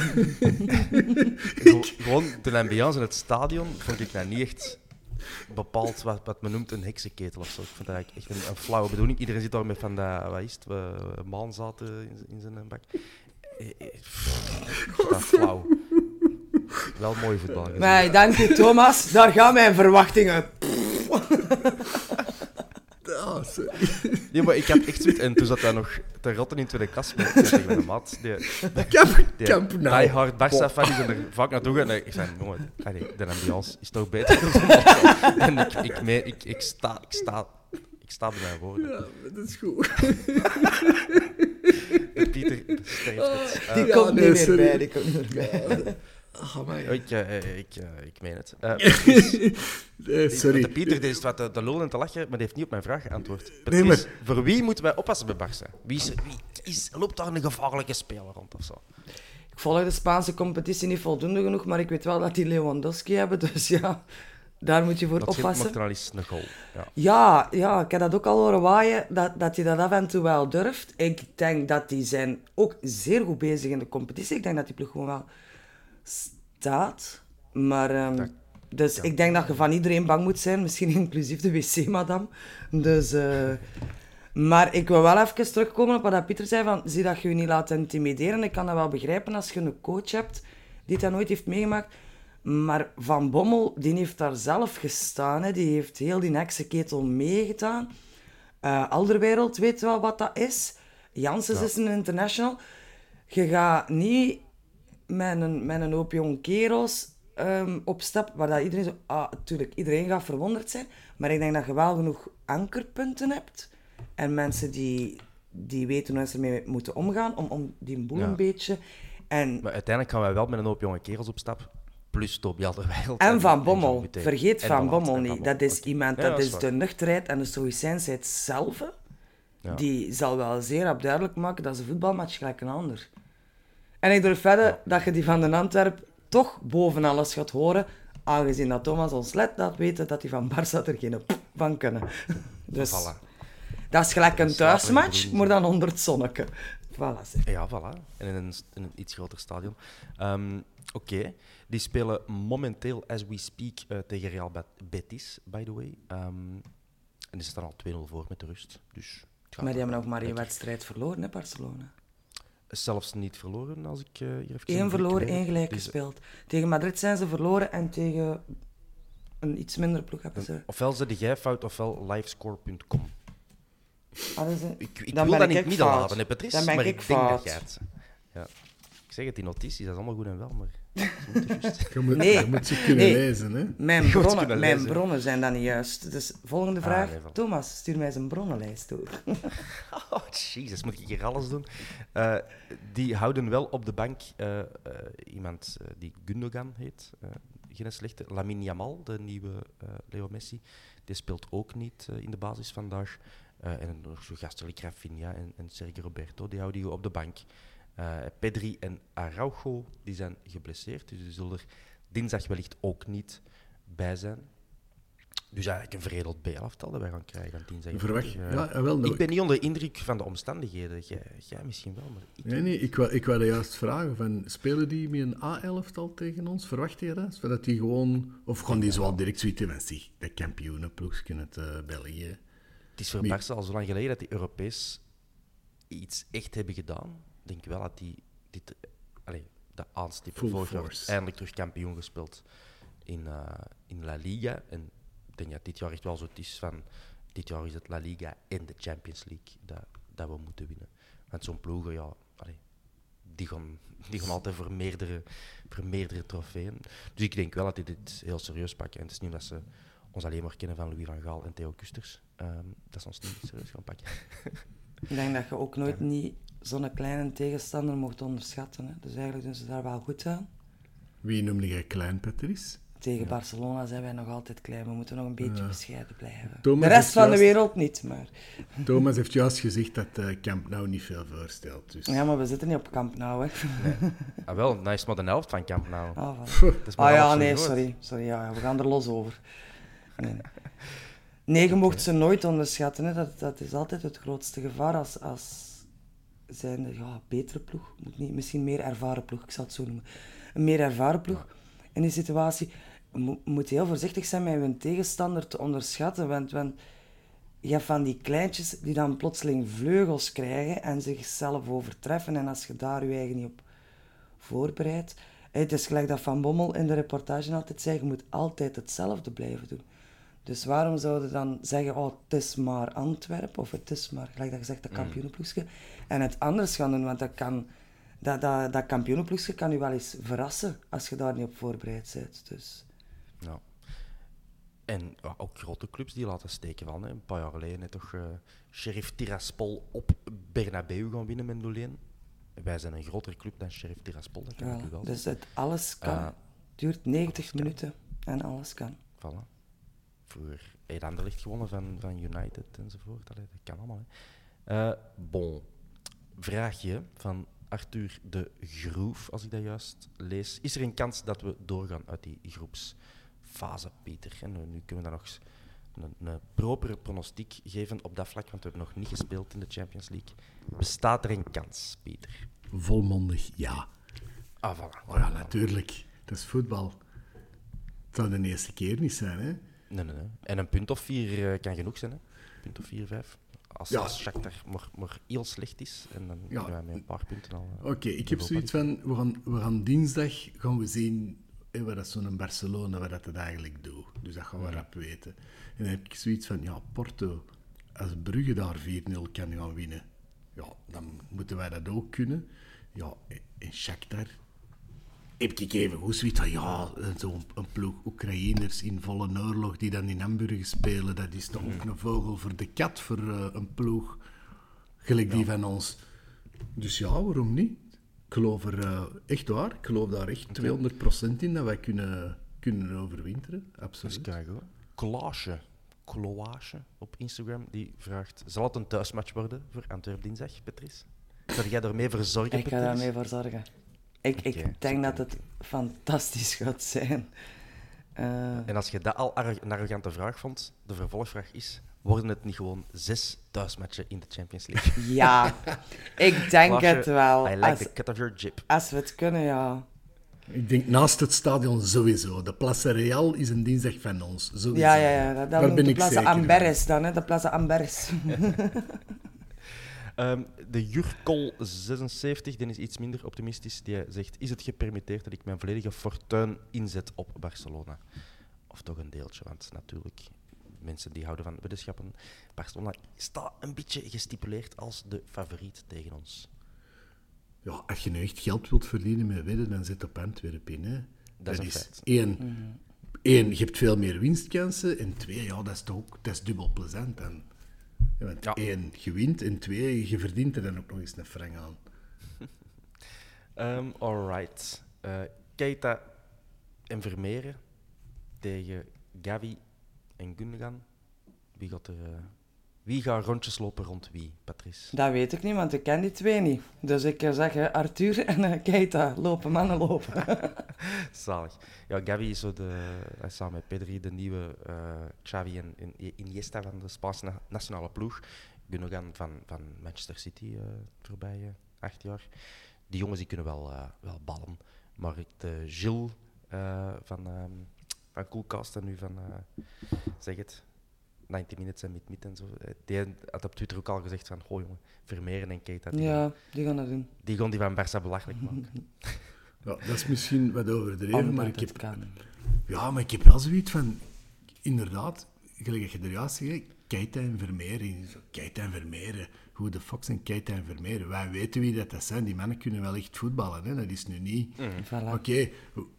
gewo- gewoon de ambiance in het stadion vond ik nou niet echt bepaald wat, wat men noemt een heksenketel of zo. Ik vind dat eigenlijk echt een, een flauwe bedoeling. Iedereen zit daar met van dat, wat is het, uh, maanzaten in, in zijn bak. Eh, pff, dat flauw. Wel mooi voetbal gezien. Nee, dank je Thomas. Daar gaan mijn verwachtingen. Ah, sorry. Nee, maar ik heb echt zoiets... En toen zat hij nog te rotten in tweede klas met, met mijn maat. Die, Camp, die camp nou. die hard Barca-fan is en er vaak naartoe gaan. En ik zei, jongen, allee, de ambiance is toch beter dan En ik, ik, meen- ik, ik, sta, ik, sta, ik sta bij mijn woorden. Ja, dat is goed. Pieter. Die Eh, komt nee, niet meer sorry. bij, die komt niet meer bij. Maar ik, eh, ik, eh, ik meen het. Eh, dus, Eh, sorry. De Pieter die is wat te, te lullen en te lachen, maar die heeft niet op mijn vraag geantwoord. Nee, maar- Voor wie moeten wij oppassen bij Barça? Wie, is, wie is, loopt daar een gevaarlijke speler rond of zo? Ik volg de Spaanse competitie niet voldoende genoeg, maar ik weet wel dat die Lewandowski hebben, dus ja, daar moet je voor Dat oppassen. al eens een goal. Ja. Ja, ja, ik heb dat ook al horen waaien, dat, dat hij dat af en toe wel durft. Ik denk dat die zijn ook zeer goed bezig in de competitie. Ik denk dat die ploeg gewoon wel staat. Maar, ehm, dus ik denk dat je van iedereen bang moet zijn, misschien inclusief de wc-madame. Dus, eh, maar ik wil wel even terugkomen op wat Pieter zei, van, zie dat je je niet laat intimideren. Ik kan dat wel begrijpen als je een coach hebt die dat nooit heeft meegemaakt. Maar Van Bommel, die heeft daar zelf gestaan. Hè. Die heeft heel die heksenketel meegedaan. Eh Alderwereld weet wel wat dat is. Janssens is een international. Je gaat niet met een, met een hoop jonge kerels ehm, op stap, waar dat iedereen zo... Ah, natuurlijk, iedereen gaat verwonderd zijn. Maar ik denk dat je wel genoeg ankerpunten hebt. En mensen die, die weten hoe ze ermee moeten omgaan, om, om die boel Ja. een beetje... En Maar uiteindelijk gaan wij wel met een hoop jonge kerels op stap. Plus Toby Alderweireld. En Van Bommel. Vergeet Van Bommel niet. Dat is iemand, Ja, dat is waar. de nuchterheid en de stoïcijnsheid zelf. Ja. Die zal wel zeer op duidelijk maken dat ze voetbalmatch gelijk een ander. En ik durf verder dat je die van de Antwerp toch boven alles gaat horen, aangezien dat Thomas ons let laat weten dat die van Barça er geen p van kunnen. Dus Voilà. dat is gelijk een thuismatch, maar dan onder het zonneke. Voilà, zeg. Ja, voilà. En in een, in een iets groter stadion. Ehm, Oké. Die spelen momenteel, as we speak, eh, tegen Real Bet- Betis, by the way. Ehm, en die staan al 2-0 voor met de rust. Dus Maar die hebben nog maar één wedstrijd verloren, hè, Barcelona. Zelfs niet verloren, als ik eh, hier even... Eén verloren, één gelijk Dus, gespeeld. Tegen Madrid zijn ze verloren en tegen een iets mindere ploeg hebben ze... Ofwel zet jij fout, ofwel livescore.com. Ah, Ik, ik Dan wil dat niet ik midden fout. laten, hè, Patrice, maar ik ik denk dat jij het. Ja. Ik zeg het, die notities, dat is allemaal goed en wel, maar ze. Je moet, Nee. je moet ze kunnen Nee. lezen, hè. Mijn bronnen, kunnen mijn lezen. bronnen zijn dan niet juist. Dus volgende Ah, vraag. nee, van- Thomas, stuur mij eens een bronnenlijst door. Oh, jezus, moet ik hier alles doen? Eh, die houden wel op de bank eh, eh, iemand die Gundogan heet. eh, geen slechte. Lamine Yamal, de nieuwe eh, Leo Messi, die speelt ook niet in de basis vandaag. Eh, en nog zo gasten Rafinha en, en Sergio Roberto, die houden die op de bank. Eh, Pedri en Araujo, die zijn geblesseerd, dus die zullen er dinsdag wellicht ook niet bij zijn. Dus eigenlijk een veredeld B-elftal dat wij gaan krijgen aan dinsdag. Verwacht- Eh, ja, wel, nou, ik ben niet onder de indruk van de omstandigheden. Jij, jij misschien wel, maar ik Nee, nee, ik wou, ik wou juist vragen, van, spelen die met een A11-tal tegen ons? Verwacht je dat? Dat die gewoon... Of gewoon die zo direct zoiets van, zich, de kampioenenploegje uit eh, België. Het is voor al zo lang geleden dat die Europees iets echt hebben gedaan. Ik denk wel dat die dit, allee, de aanstippen vorig jaar eindelijk terug kampioen gespeeld in, eh, in La Liga. En ik denk dat dit jaar echt wel zo het is van, dit jaar is het La Liga en de Champions League dat, dat we moeten winnen. Want zo'n ploegen, ja, allee, die, gaan, die gaan altijd voor meerdere, voor meerdere trofeeën. Dus ik denk wel dat die dit heel serieus pakken. En het is niet dat ze ons alleen maar kennen van Louis van Gaal en Theo Kusters. Ehm, dat ze ons niet serieus gaan pakken. Ik denk dat je ook nooit niet zo'n kleine tegenstander mocht onderschatten. Hè. Dus eigenlijk doen ze daar wel goed aan. Wie noemde jij klein, Patrice? Tegen Barcelona zijn wij nog altijd klein. We moeten nog een beetje bescheiden blijven. Thomas de rest van de wereld niet, maar... Thomas heeft juist gezegd dat eh Camp Nou niet veel voorstelt. Dus. Ja, maar we zitten niet op kamp nou, hè. Ah, wel, nou is het maar de helft van Camp Nou. Ah, maar Ah ja, nee, groot. sorry. Sorry, ja, we gaan er los over. Nee, nee. Nee, je mocht ze nooit onderschatten. Hè. Dat, dat is altijd het grootste gevaar als, als zijnde, ja, betere ploeg. Moet niet, misschien meer ervaren ploeg, ik zal het zo noemen. Een meer ervaren ploeg in die situatie. mo- moet heel voorzichtig zijn met hun tegenstander te onderschatten. Want, want je hebt van die kleintjes die dan plotseling vleugels krijgen en zichzelf overtreffen. En als je daar je eigen niet op voorbereidt. Het is gelijk dat Van Bommel in de reportage altijd zei, je moet altijd hetzelfde blijven doen. Dus waarom zouden dan zeggen, oh, het is maar Antwerpen, of het is maar, gelijk dat je zegt, dat kampioenenploegje, en het anders gaan doen, want dat kan, dat, dat, dat kampioenenploegje kan je wel eens verrassen, als je daar niet op voorbereid bent. Dus, Ja. En ook grote clubs die laten steken van. Hè. Een paar jaar geleden toch eh Sheriff Tiraspol op Bernabeu gaan winnen met 0-1. Wij zijn een grotere club dan Sheriff Tiraspol, dat kan ja, ik u wel dus het alles kan. Het duurt 90 minuten en alles kan. Voilà. Vroeger heeft Anderlecht gewonnen van, van United enzovoort. Allee, dat kan allemaal. Hè. Eh, bon. Vraagje van Arthur de Groef, als ik dat juist lees. Is er een kans dat we doorgaan uit die groepsfase, Pieter? En nu, nu kunnen we dan nog een, een propere pronostiek geven op dat vlak, want we hebben nog niet gespeeld in de Champions League. Bestaat er een kans, Pieter? Volmondig ja. Ah, voilà. Oh ja, natuurlijk. Dat is voetbal. Het zou de eerste keer niet zijn, hè? Nee, nee, nee. En een punt of vier eh, kan genoeg zijn, hè? Een punt of vier, vijf. Als, Ja. als Shakhtar maar, maar heel slecht is, en dan Ja. kunnen wij met een paar punten al... eh, Oké, ik heb zoiets van, we gaan, we gaan dinsdag gaan we zien wat dat zo'n Barcelona, wat dat het eigenlijk doet. Dus dat gaan we rap weten. En dan heb ik zoiets van, ja, Porto, als Brugge daar 4-0 kan gaan winnen, ja, dan moeten wij dat ook kunnen. Ja, en Shakhtar heb ik even goed zoiets van, ja, zo'n een ploeg Oekraïners in volle oorlog die dan in Hamburg spelen, dat is toch ook een vogel voor de kat voor eh, een ploeg gelijk die van ons. Dus ja, waarom niet? Ik geloof er eh, echt waar, ik geloof daar echt 200% in dat wij kunnen, kunnen overwinteren. Absoluut. kijk hoor. Klaasje, Kloasje op Instagram, die vraagt... Zal het een thuismatch worden voor Antwerp dinsdag, Patrice? Zou jij ermee voor zorgen, Ik ga daarmee voor zorgen. Ik, ik denk dat het fantastisch gaat zijn. Eh, En als je dat al een arrogante vraag vond, de vervolgvraag is... Worden het niet gewoon zes thuismatchen in de Champions League? ja, ik denk Klaasje, het wel. I like Als, the cut of your jib. als we het kunnen, ja. Ik denk naast het stadion sowieso. De Place Real is een dinsdag van ons. Sowieso. Ja, ja, ja. Dat, dat Daar ben de ik Plaza zeker. Amberes dan, hè. De Plaza Amberes. Ehm, de Jurkol76, die is iets minder optimistisch. Die zegt: Is het gepermitteerd dat ik mijn volledige fortuin inzet op Barcelona? Of toch een deeltje, want natuurlijk, mensen die houden van weddenschappen. Barcelona staat een beetje gestipuleerd als de favoriet tegen ons. Ja, als je nu echt geld wilt verdienen met wedden, dan zit op Antwerpen in. Hè. Dat is een feit. Één, één, je hebt veel meer winstkansen. En twee, ja, dat is toch ook dat is dubbel plezant dan. Ja, want Ja. één, je wint. En twee, je verdient er dan ook nog eens een frank aan. Ehm alright. Eh Keita en Vermeeren tegen Gavi en Gundogan. Wie gaat er... eh, wie gaat rondjes lopen rond wie, Patrice? Dat weet ik niet, want ik ken die twee niet. Dus ik eh, zeg, Arthur en eh, Keita, lopen mannen lopen. Zalig. Ja, Gavi is zo de, is samen met Pedri de nieuwe eh Xavi en, en Iniesta van de Spaanse na- nationale ploeg. Gundogan van, van Manchester City eh voorbije acht jaar. Die jongens die kunnen wel, eh, wel ballen. Maar ik- de Gilles eh, van, ehm van Coolcast en nu van, eh, zeg het, 90 Minutes en Mid-Mid en zo. eh, Die had op Twitter ook al gezegd van, goh jongen, Vermeeren en Keita, die, ja, die gaan dat doen. die gaan die van Barça belachelijk maken. Ja, dat is misschien wat overdreven, Omdat maar ik heb, kan. ja, maar ik heb wel zoiets van... Inderdaad, gelijk dat je er juist zei, Keita en Vermeeren. Keita en Vermeeren. Hoe de fuck zijn Keita en Vermeeren? Wij weten wie dat, dat zijn. Die mannen kunnen wel echt voetballen. Hè? Dat is nu niet... Voilà. Oké,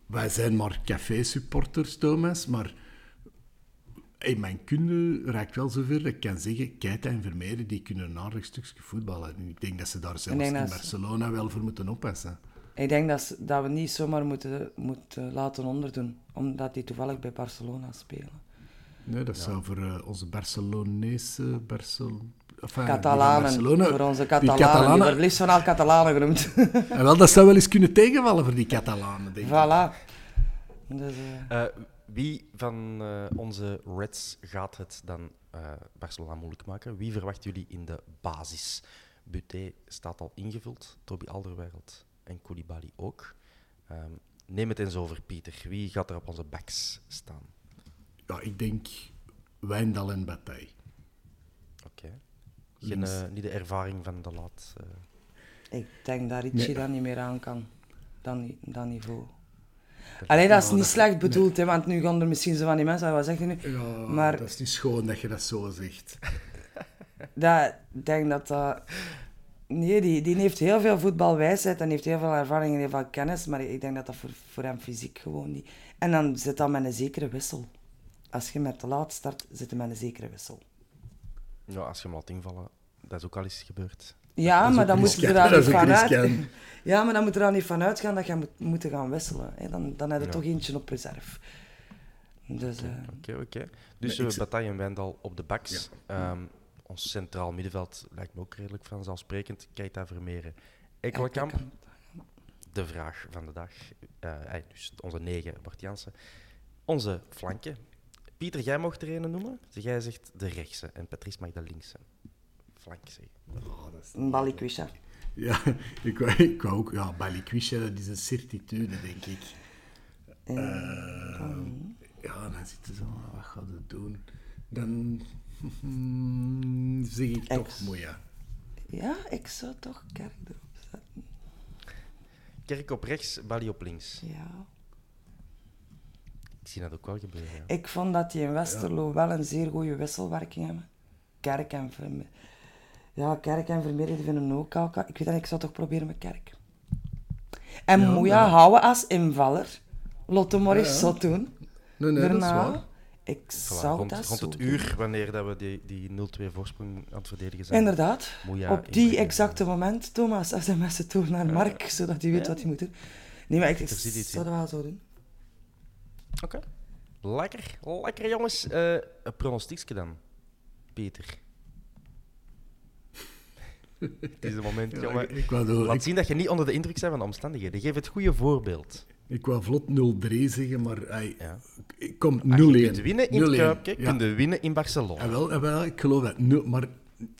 wij zijn maar café-supporters, Thomas, maar... In mijn kunde raakt wel zover dat ik kan zeggen, Keita en Vermeeren, die kunnen een aardig stukje voetballen. En ik denk dat ze daar zelfs in ze- Barcelona wel voor moeten oppassen. Ik denk dat, ze- dat we niet zomaar moeten, moeten laten onderdoen, omdat die toevallig bij Barcelona spelen. Nee, dat zou voor eh, onze Barcelonese... Barcel... enfin, die Catalanen, Barcelona- voor onze die Catalanen, die Catalanen- liefst van al Catalanen genoemd. En wel, dat zou wel eens kunnen tegenvallen voor die Catalanen, denk ik. voilà. Dus, Eh, wie van eh, onze Reds gaat het dan eh, Barcelona moeilijk maken? Wie verwachten jullie in de basis? Buté staat al ingevuld, Toby Alderweireld en Koulibaly ook. Ehm, neem het eens over, Pieter. Wie gaat er op onze backs staan? Ja, ik denk Wijndal en Bataille. Oké. Eh, niet de ervaring van de laat. eh. Ik denk dat Richie Nee. dat niet meer aan kan. Dat, ni- dat niveau. Allee, dat is Ja, niet dat- slecht bedoeld, hè, want nu gaan er misschien zo van die mensen, wat zeg je nu? Ja, Maar- dat is niet schoon dat je dat zo zegt. Dat, ik denk dat dat... Nee, die, die heeft heel veel voetbalwijsheid en heeft heel veel ervaring en heel veel kennis, maar ik denk dat dat voor, voor hem fysiek gewoon niet... En dan zit dat met een zekere wissel. Als je met te laat start, zit je met een zekere wissel. Ja, als je hem laat invallen, dat is ook al eens gebeurd. Ja, maar dan moet je er riskant. dan Dat niet is ook vanuit... riskant. Ja, maar dan moet er dan niet vanuit gaan dat je moet moeten gaan wisselen. Hè. Dan, dan heb je Ja. toch eentje op reserve. Dus, eh, Oké, oké. Dus Nee, uh, ik- Bataille en Wijndal op de backs. Ehm, ons centraal middenveld lijkt me ook redelijk vanzelfsprekend. Keita Vermeeren. Ekkelenkamp. De vraag van de dag. Eh, eh, dus onze negen, Bart Jansen. Onze flanken. Pieter, jij mocht er een noemen. Dus jij zegt de rechtse en Patrice mag de linkse. Flank zeggen. Oh, dat is een balikwisha. Ja, ik wou, ik wou ook... Ja, Balikwisha, dat is een certitude, denk ik. Eh, ja, dan zit je zo... Wat gaat het doen? Dan zeg ik toch Ex. Moeja. Ja, ik zou toch kerk erop zetten. Kerk op rechts, Bali op links. Ja. Ik zie dat ook wel gebeuren. ja. Ik vond dat die in Westerlo wel een zeer goede wisselwerking hebben. Kerk en. Ja, Kerk en Vermeer die vinden ook elkaar. Ik weet dat, ik zou toch proberen met Kerk. En Ja, Moeja maar- houden als invaller. Lotte Morris Ja, ja. zou doen. Nee, nee, dat is Daarna, waar. ik Voilà, zou rond dat rond zo het doen. uur, wanneer dat we die, die 0-2 voorsprong aan het verdedigen zijn. Inderdaad. Moeja Op die exacte moment, Thomas, sms het door naar Mark, zodat hij weet wat hij moet doen. Nee, maar ik, ik zou dat wel zo doen. Oké. Lekker, lekker jongens. Eh een pronostiekje dan, Peter. Het is een moment, Ja, jongen. ik, ik, wou door- Laat ik, zien dat je niet onder de indruk bent van de omstandigheden. Geef het goede voorbeeld. ik wou vlot 0-3 zeggen, maar hij, Ja. ik kom 0-1. Als je kunt winnen in het 0-1. Kuipje, Ja. kun je winnen in Barcelona. Ja, wel, ja, wel, ik geloof dat. Nul, maar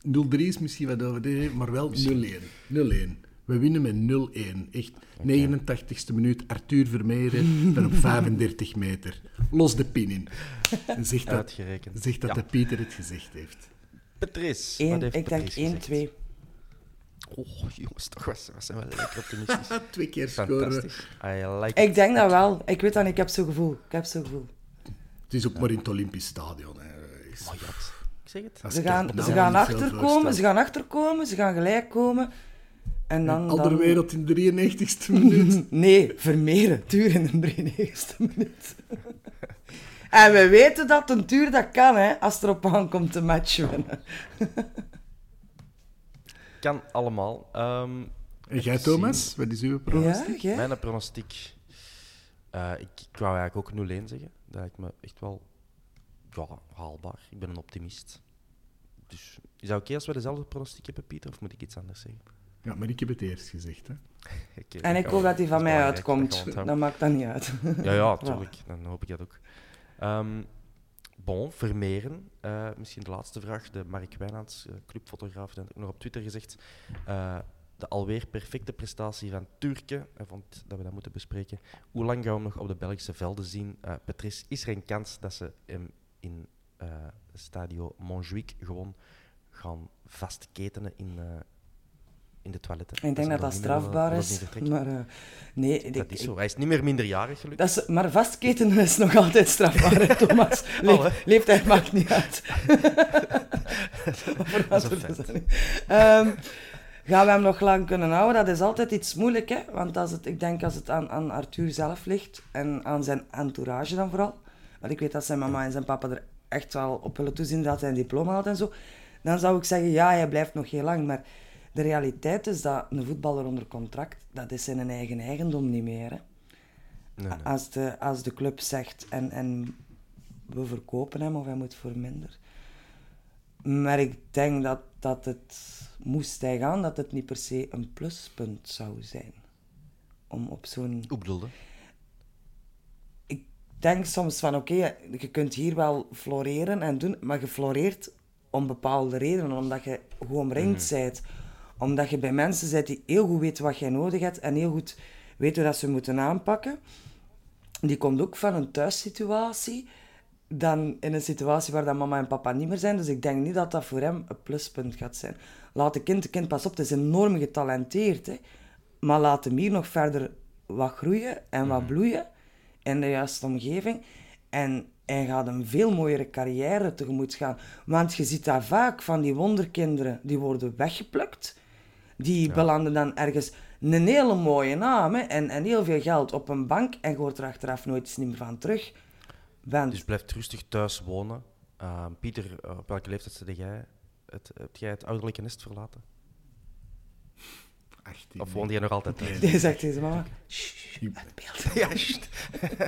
0-3 is misschien wat overdreven, maar wel 0-1. 0-1. We winnen met 0-1. Echt, 89ste minuut, Arthur Vermeeren, dan op 35 meter. Los de pin in. En dat, zegt dat Ja. de Pieter het gezegd heeft. Patrice, Eén- wat heeft ik denk Patrice 1-2. Oh, jongens, toch was, was zijn wel lekker optimistisch. Twee keer scoren. Fantastisch. I like Ik it. denk dat wel. Ik weet dat niet, ik heb zo'n gevoel. Ik heb zo'n gevoel. Het is ook maar in het Olympisch Stadion. Hè. Is- Oh. Ik zeg het. Ze gaan, ze gaan achterkomen, ze gaan achterkomen, ze gaan gelijk komen. En dan... Andere dan... wereld in de 93ste minuut. Nee, Vermeeren, tuur in de 93ste minuut. en we weten dat een tuur dat kan, hè, als het erop aankomt te matchen winnen. Kan allemaal. Ehm, En jij, Thomas? zien. Wat is uw pronostiek? Ja? Mijn pronostiek. eh, ik, ik wou eigenlijk ook 0-1 zeggen. Dat lijkt me echt wel ja, haalbaar. Ik ben een optimist. Dus is dat oké als we dezelfde pronostiek hebben, Pieter? Of moet ik iets anders zeggen? Ja, maar ik heb het eerst gezegd. Hè. En dat ik hoop dat die van mij dat uitkomt. Dan onthouden. maakt dat niet uit. Ja, ja, tuurlijk. Dan hoop ik dat ook. Ehm, bon, Vermeeren. Eh, misschien de laatste vraag. De Mark Wijnands, eh, clubfotograaf, heeft nog op Twitter gezegd. eh, de alweer perfecte prestatie van Turken. Hij vond dat we dat moeten bespreken. Hoe lang gaan we hem nog op de Belgische velden zien? Patrice, is er een kans dat ze hem in Stadio Montjuïc gewoon gaan vastketenen in, in de toiletten? Ik denk dat dat strafbaar is. Maar uh, nee, ik, dat is zo. Hij is niet meer minderjarig, gelukkig. dat is, maar vastketenen is nog altijd strafbaar, hè, Thomas. Le Oh, hè? leeftijd maakt niet uit. Dat is een. Ehm, gaan we hem nog lang kunnen houden? Dat is altijd iets moeilijk, hè? Want als het, ik denk als het aan, aan Arthur zelf ligt en aan zijn entourage dan vooral. Want ik weet dat zijn mama en zijn papa er echt wel op willen toezien dat hij een diploma had en zo. Dan zou ik zeggen, ja, hij blijft nog heel lang. Maar de realiteit is dat een voetballer onder contract, dat is zijn eigen eigendom niet meer. Hè? Nee, nee. Als, de, als de club zegt en, en we verkopen hem of hij moet voor minder. Maar ik denk dat, dat het, moest hij gaan, dat het niet per se een pluspunt zou zijn. Om op zo'n... Hoe bedoelde? Ik denk soms van, oké, je kunt hier wel floreren en doen, maar je floreert om bepaalde redenen. Omdat je goed omringd bent. Omdat je bij mensen bent die heel goed weten wat jij nodig hebt en heel goed weet hoe dat ze moeten aanpakken. Die komt ook van een thuissituatie dan in een situatie waar dan mama en papa niet meer zijn. Dus ik denk niet dat dat voor hem een pluspunt gaat zijn. Laat de kind, de kind pas op, het is enorm getalenteerd. Hè. Maar laat hem hier nog verder wat groeien en wat bloeien in de juiste omgeving. En hij gaat een veel mooiere carrière tegemoet gaan. Want je ziet daar vaak van die wonderkinderen, die worden weggeplukt. Die belanden dan ergens een hele mooie naam hè, en, en heel veel geld op een bank en je hoort er achteraf nooit iets meer van terug. Want Dus blijf rustig thuis wonen. Uh, Pieter, uh, op welke leeftijd zit jij? Het, heb jij het ouderlijke nest verlaten? 18. Of woonde jij nog altijd thuis? die zegt zijn mama, Ik, het beeld. Ja,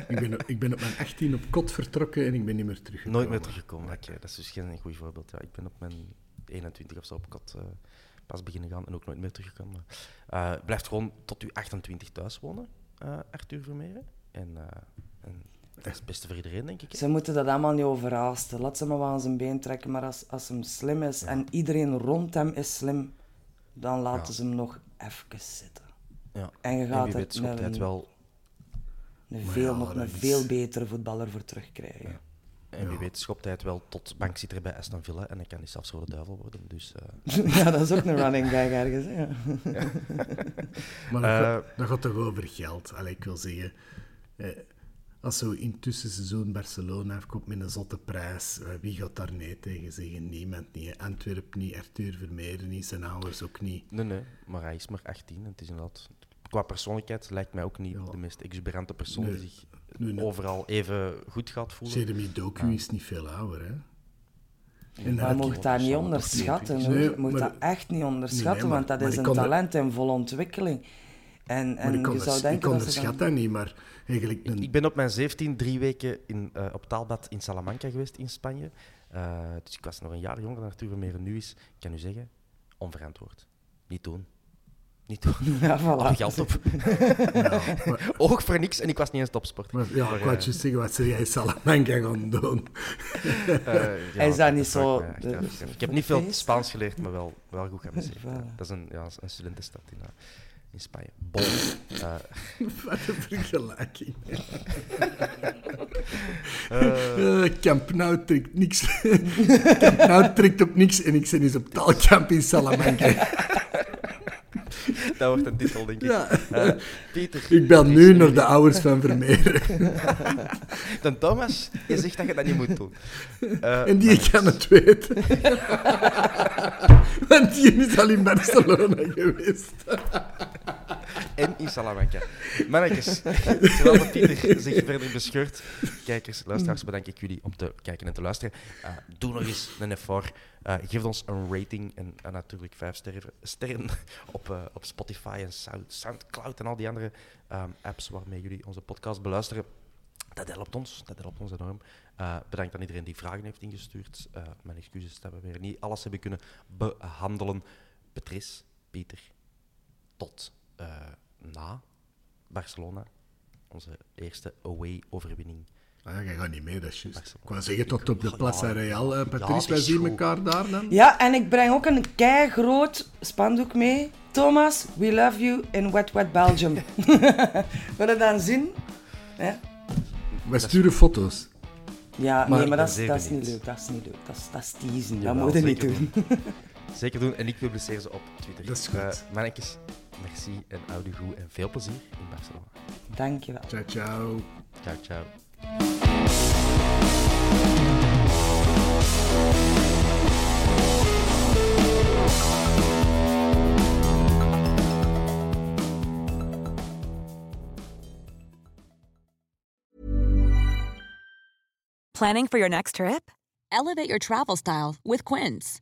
ik, ben, op- ik ben op mijn 18 op kot vertrokken en ik ben niet meer teruggekomen. Nooit meer teruggekomen. Oké, dat is dus geen goed voorbeeld. Ja, ik ben op mijn 21 of zo op kot eh, pas beginnen gaan en ook nooit meer teruggekomen. Eh blijft gewoon tot u 28 thuis wonen, eh Arthur Vermeeren. En, eh, en dat is het beste voor iedereen, denk ik. hè? Ze moeten dat allemaal niet overhaasten. Laat ze maar wel aan zijn been trekken. Maar als, als hem slim is en iedereen rond hem is slim, dan laten Ja. ze hem nog even zitten. Ja. En je En gaat wie er weet een- wel Een veel, nog een veel betere voetballer voor terugkrijgen. En wie weet schopt hij het wel tot bankzitter bij Aston Villa en dan kan hij zelfs voor de duivel worden. Dus, eh, Ja, dat is ook een running gag ergens. Ja. Maar dat, Eh, gaat, dat gaat toch over geld? Allee, ik wil zeggen, eh, als zo in het tussenseizoen Barcelona afkomt met een zotte prijs, eh, wie gaat daar nee tegen zeggen? Niemand niet. Antwerp niet, Arthur Vermeer niet, zijn ouders ook niet. nee, nee, maar hij is maar 18 en het is inderdaad... Qua persoonlijkheid lijkt mij ook niet Ja. de meest exuberante persoon Nee. die zich Nee. overal even goed gaat voelen. Jeremy Doku is niet veel ouder, hè? En Maar je moet dat niet onderschatten. Nee. Je moet maar- dat echt niet onderschatten, Nee, maar- want dat maar is een dat- talent in volle ontwikkeling. En, en ik, je onders, zou denken ik dat ze onderschat dan... dat niet, maar eigenlijk een... Ik ben op mijn 17 drie weken in, eh, op taalbad in Salamanca geweest in Spanje. Eh, dus ik was nog een jaar jonger dan Arthur Vermeer nu is. Ik kan u zeggen, onverantwoord. Niet doen. Niet doen. Ja, Al voilà. geld op. Ja, maar, Oog voor niks en ik was niet eens topsporter. maar, ja, Maar, ik wou je zeggen, wat zou jij in Salamanca gaan doen? eh, Hij is daar niet dat zou zo- ik de- heb niet veel. Spaans geleerd, maar wel, wel goed geamuseerd. Voilà. ja. Dat is een, ja, een studentenstad in, eh, in Spanje. Bon. Eh, Wat een vergelijking. Eh, Camp Nou trekt niks. Camp Nou trekt op niks en ik ben eens op taalkamp in Salamanca. dat wordt een titel, denk ik. Ja. Eh, Pieter. Ik bel is nu naar de ouders van Vermeer. Dan Thomas, je zegt dat je dat niet moet doen. Eh, En die kan het weten. Want die is al in Barcelona geweest. En in Salamanca. Terwijl dat Pieter zich verder bescheurt, kijkers, luisteraars, bedank ik jullie om te kijken en te luisteren. Eh, doe nog eens een effort. Eh, geef ons een rating en, natuurlijk vijf sterren, op, eh, op Spotify en Sound, Soundcloud en al die andere apps waarmee jullie onze podcast beluisteren. Dat helpt ons, dat helpt ons enorm. Bedankt aan iedereen die vragen heeft ingestuurd. Mijn excuses dat we weer niet alles hebben kunnen behandelen. Patrice, Pieter, tot eh, na Barcelona. Onze eerste away-overwinning. Ah, jij gaat niet mee, dat is juist. Ik wou zeggen, tot op de Ja, Plaza ja, Real. eh, ja, Patrice, wij zien goed. elkaar daar dan. Ja, en ik breng ook een keigroot spandoek mee. Thomas, we love you in Wet Wet Belgium. Wil je dan zien? Hè? Wij sturen foto's. Ja, Maar nee, maar dat is, dat is niet leuk. Dat is niet leuk. Dat is, dat is teasen. Dat moet je niet doen. Zeker doen. En ik publiceer ze op Twitter. Dat is goed. Eh, mannetjes, merci en oude goed en veel plezier in Barcelona. Dankjewel. Ciao, ciao. Ciao, ciao. Planning for your next trip? Elevate your travel style with Quince.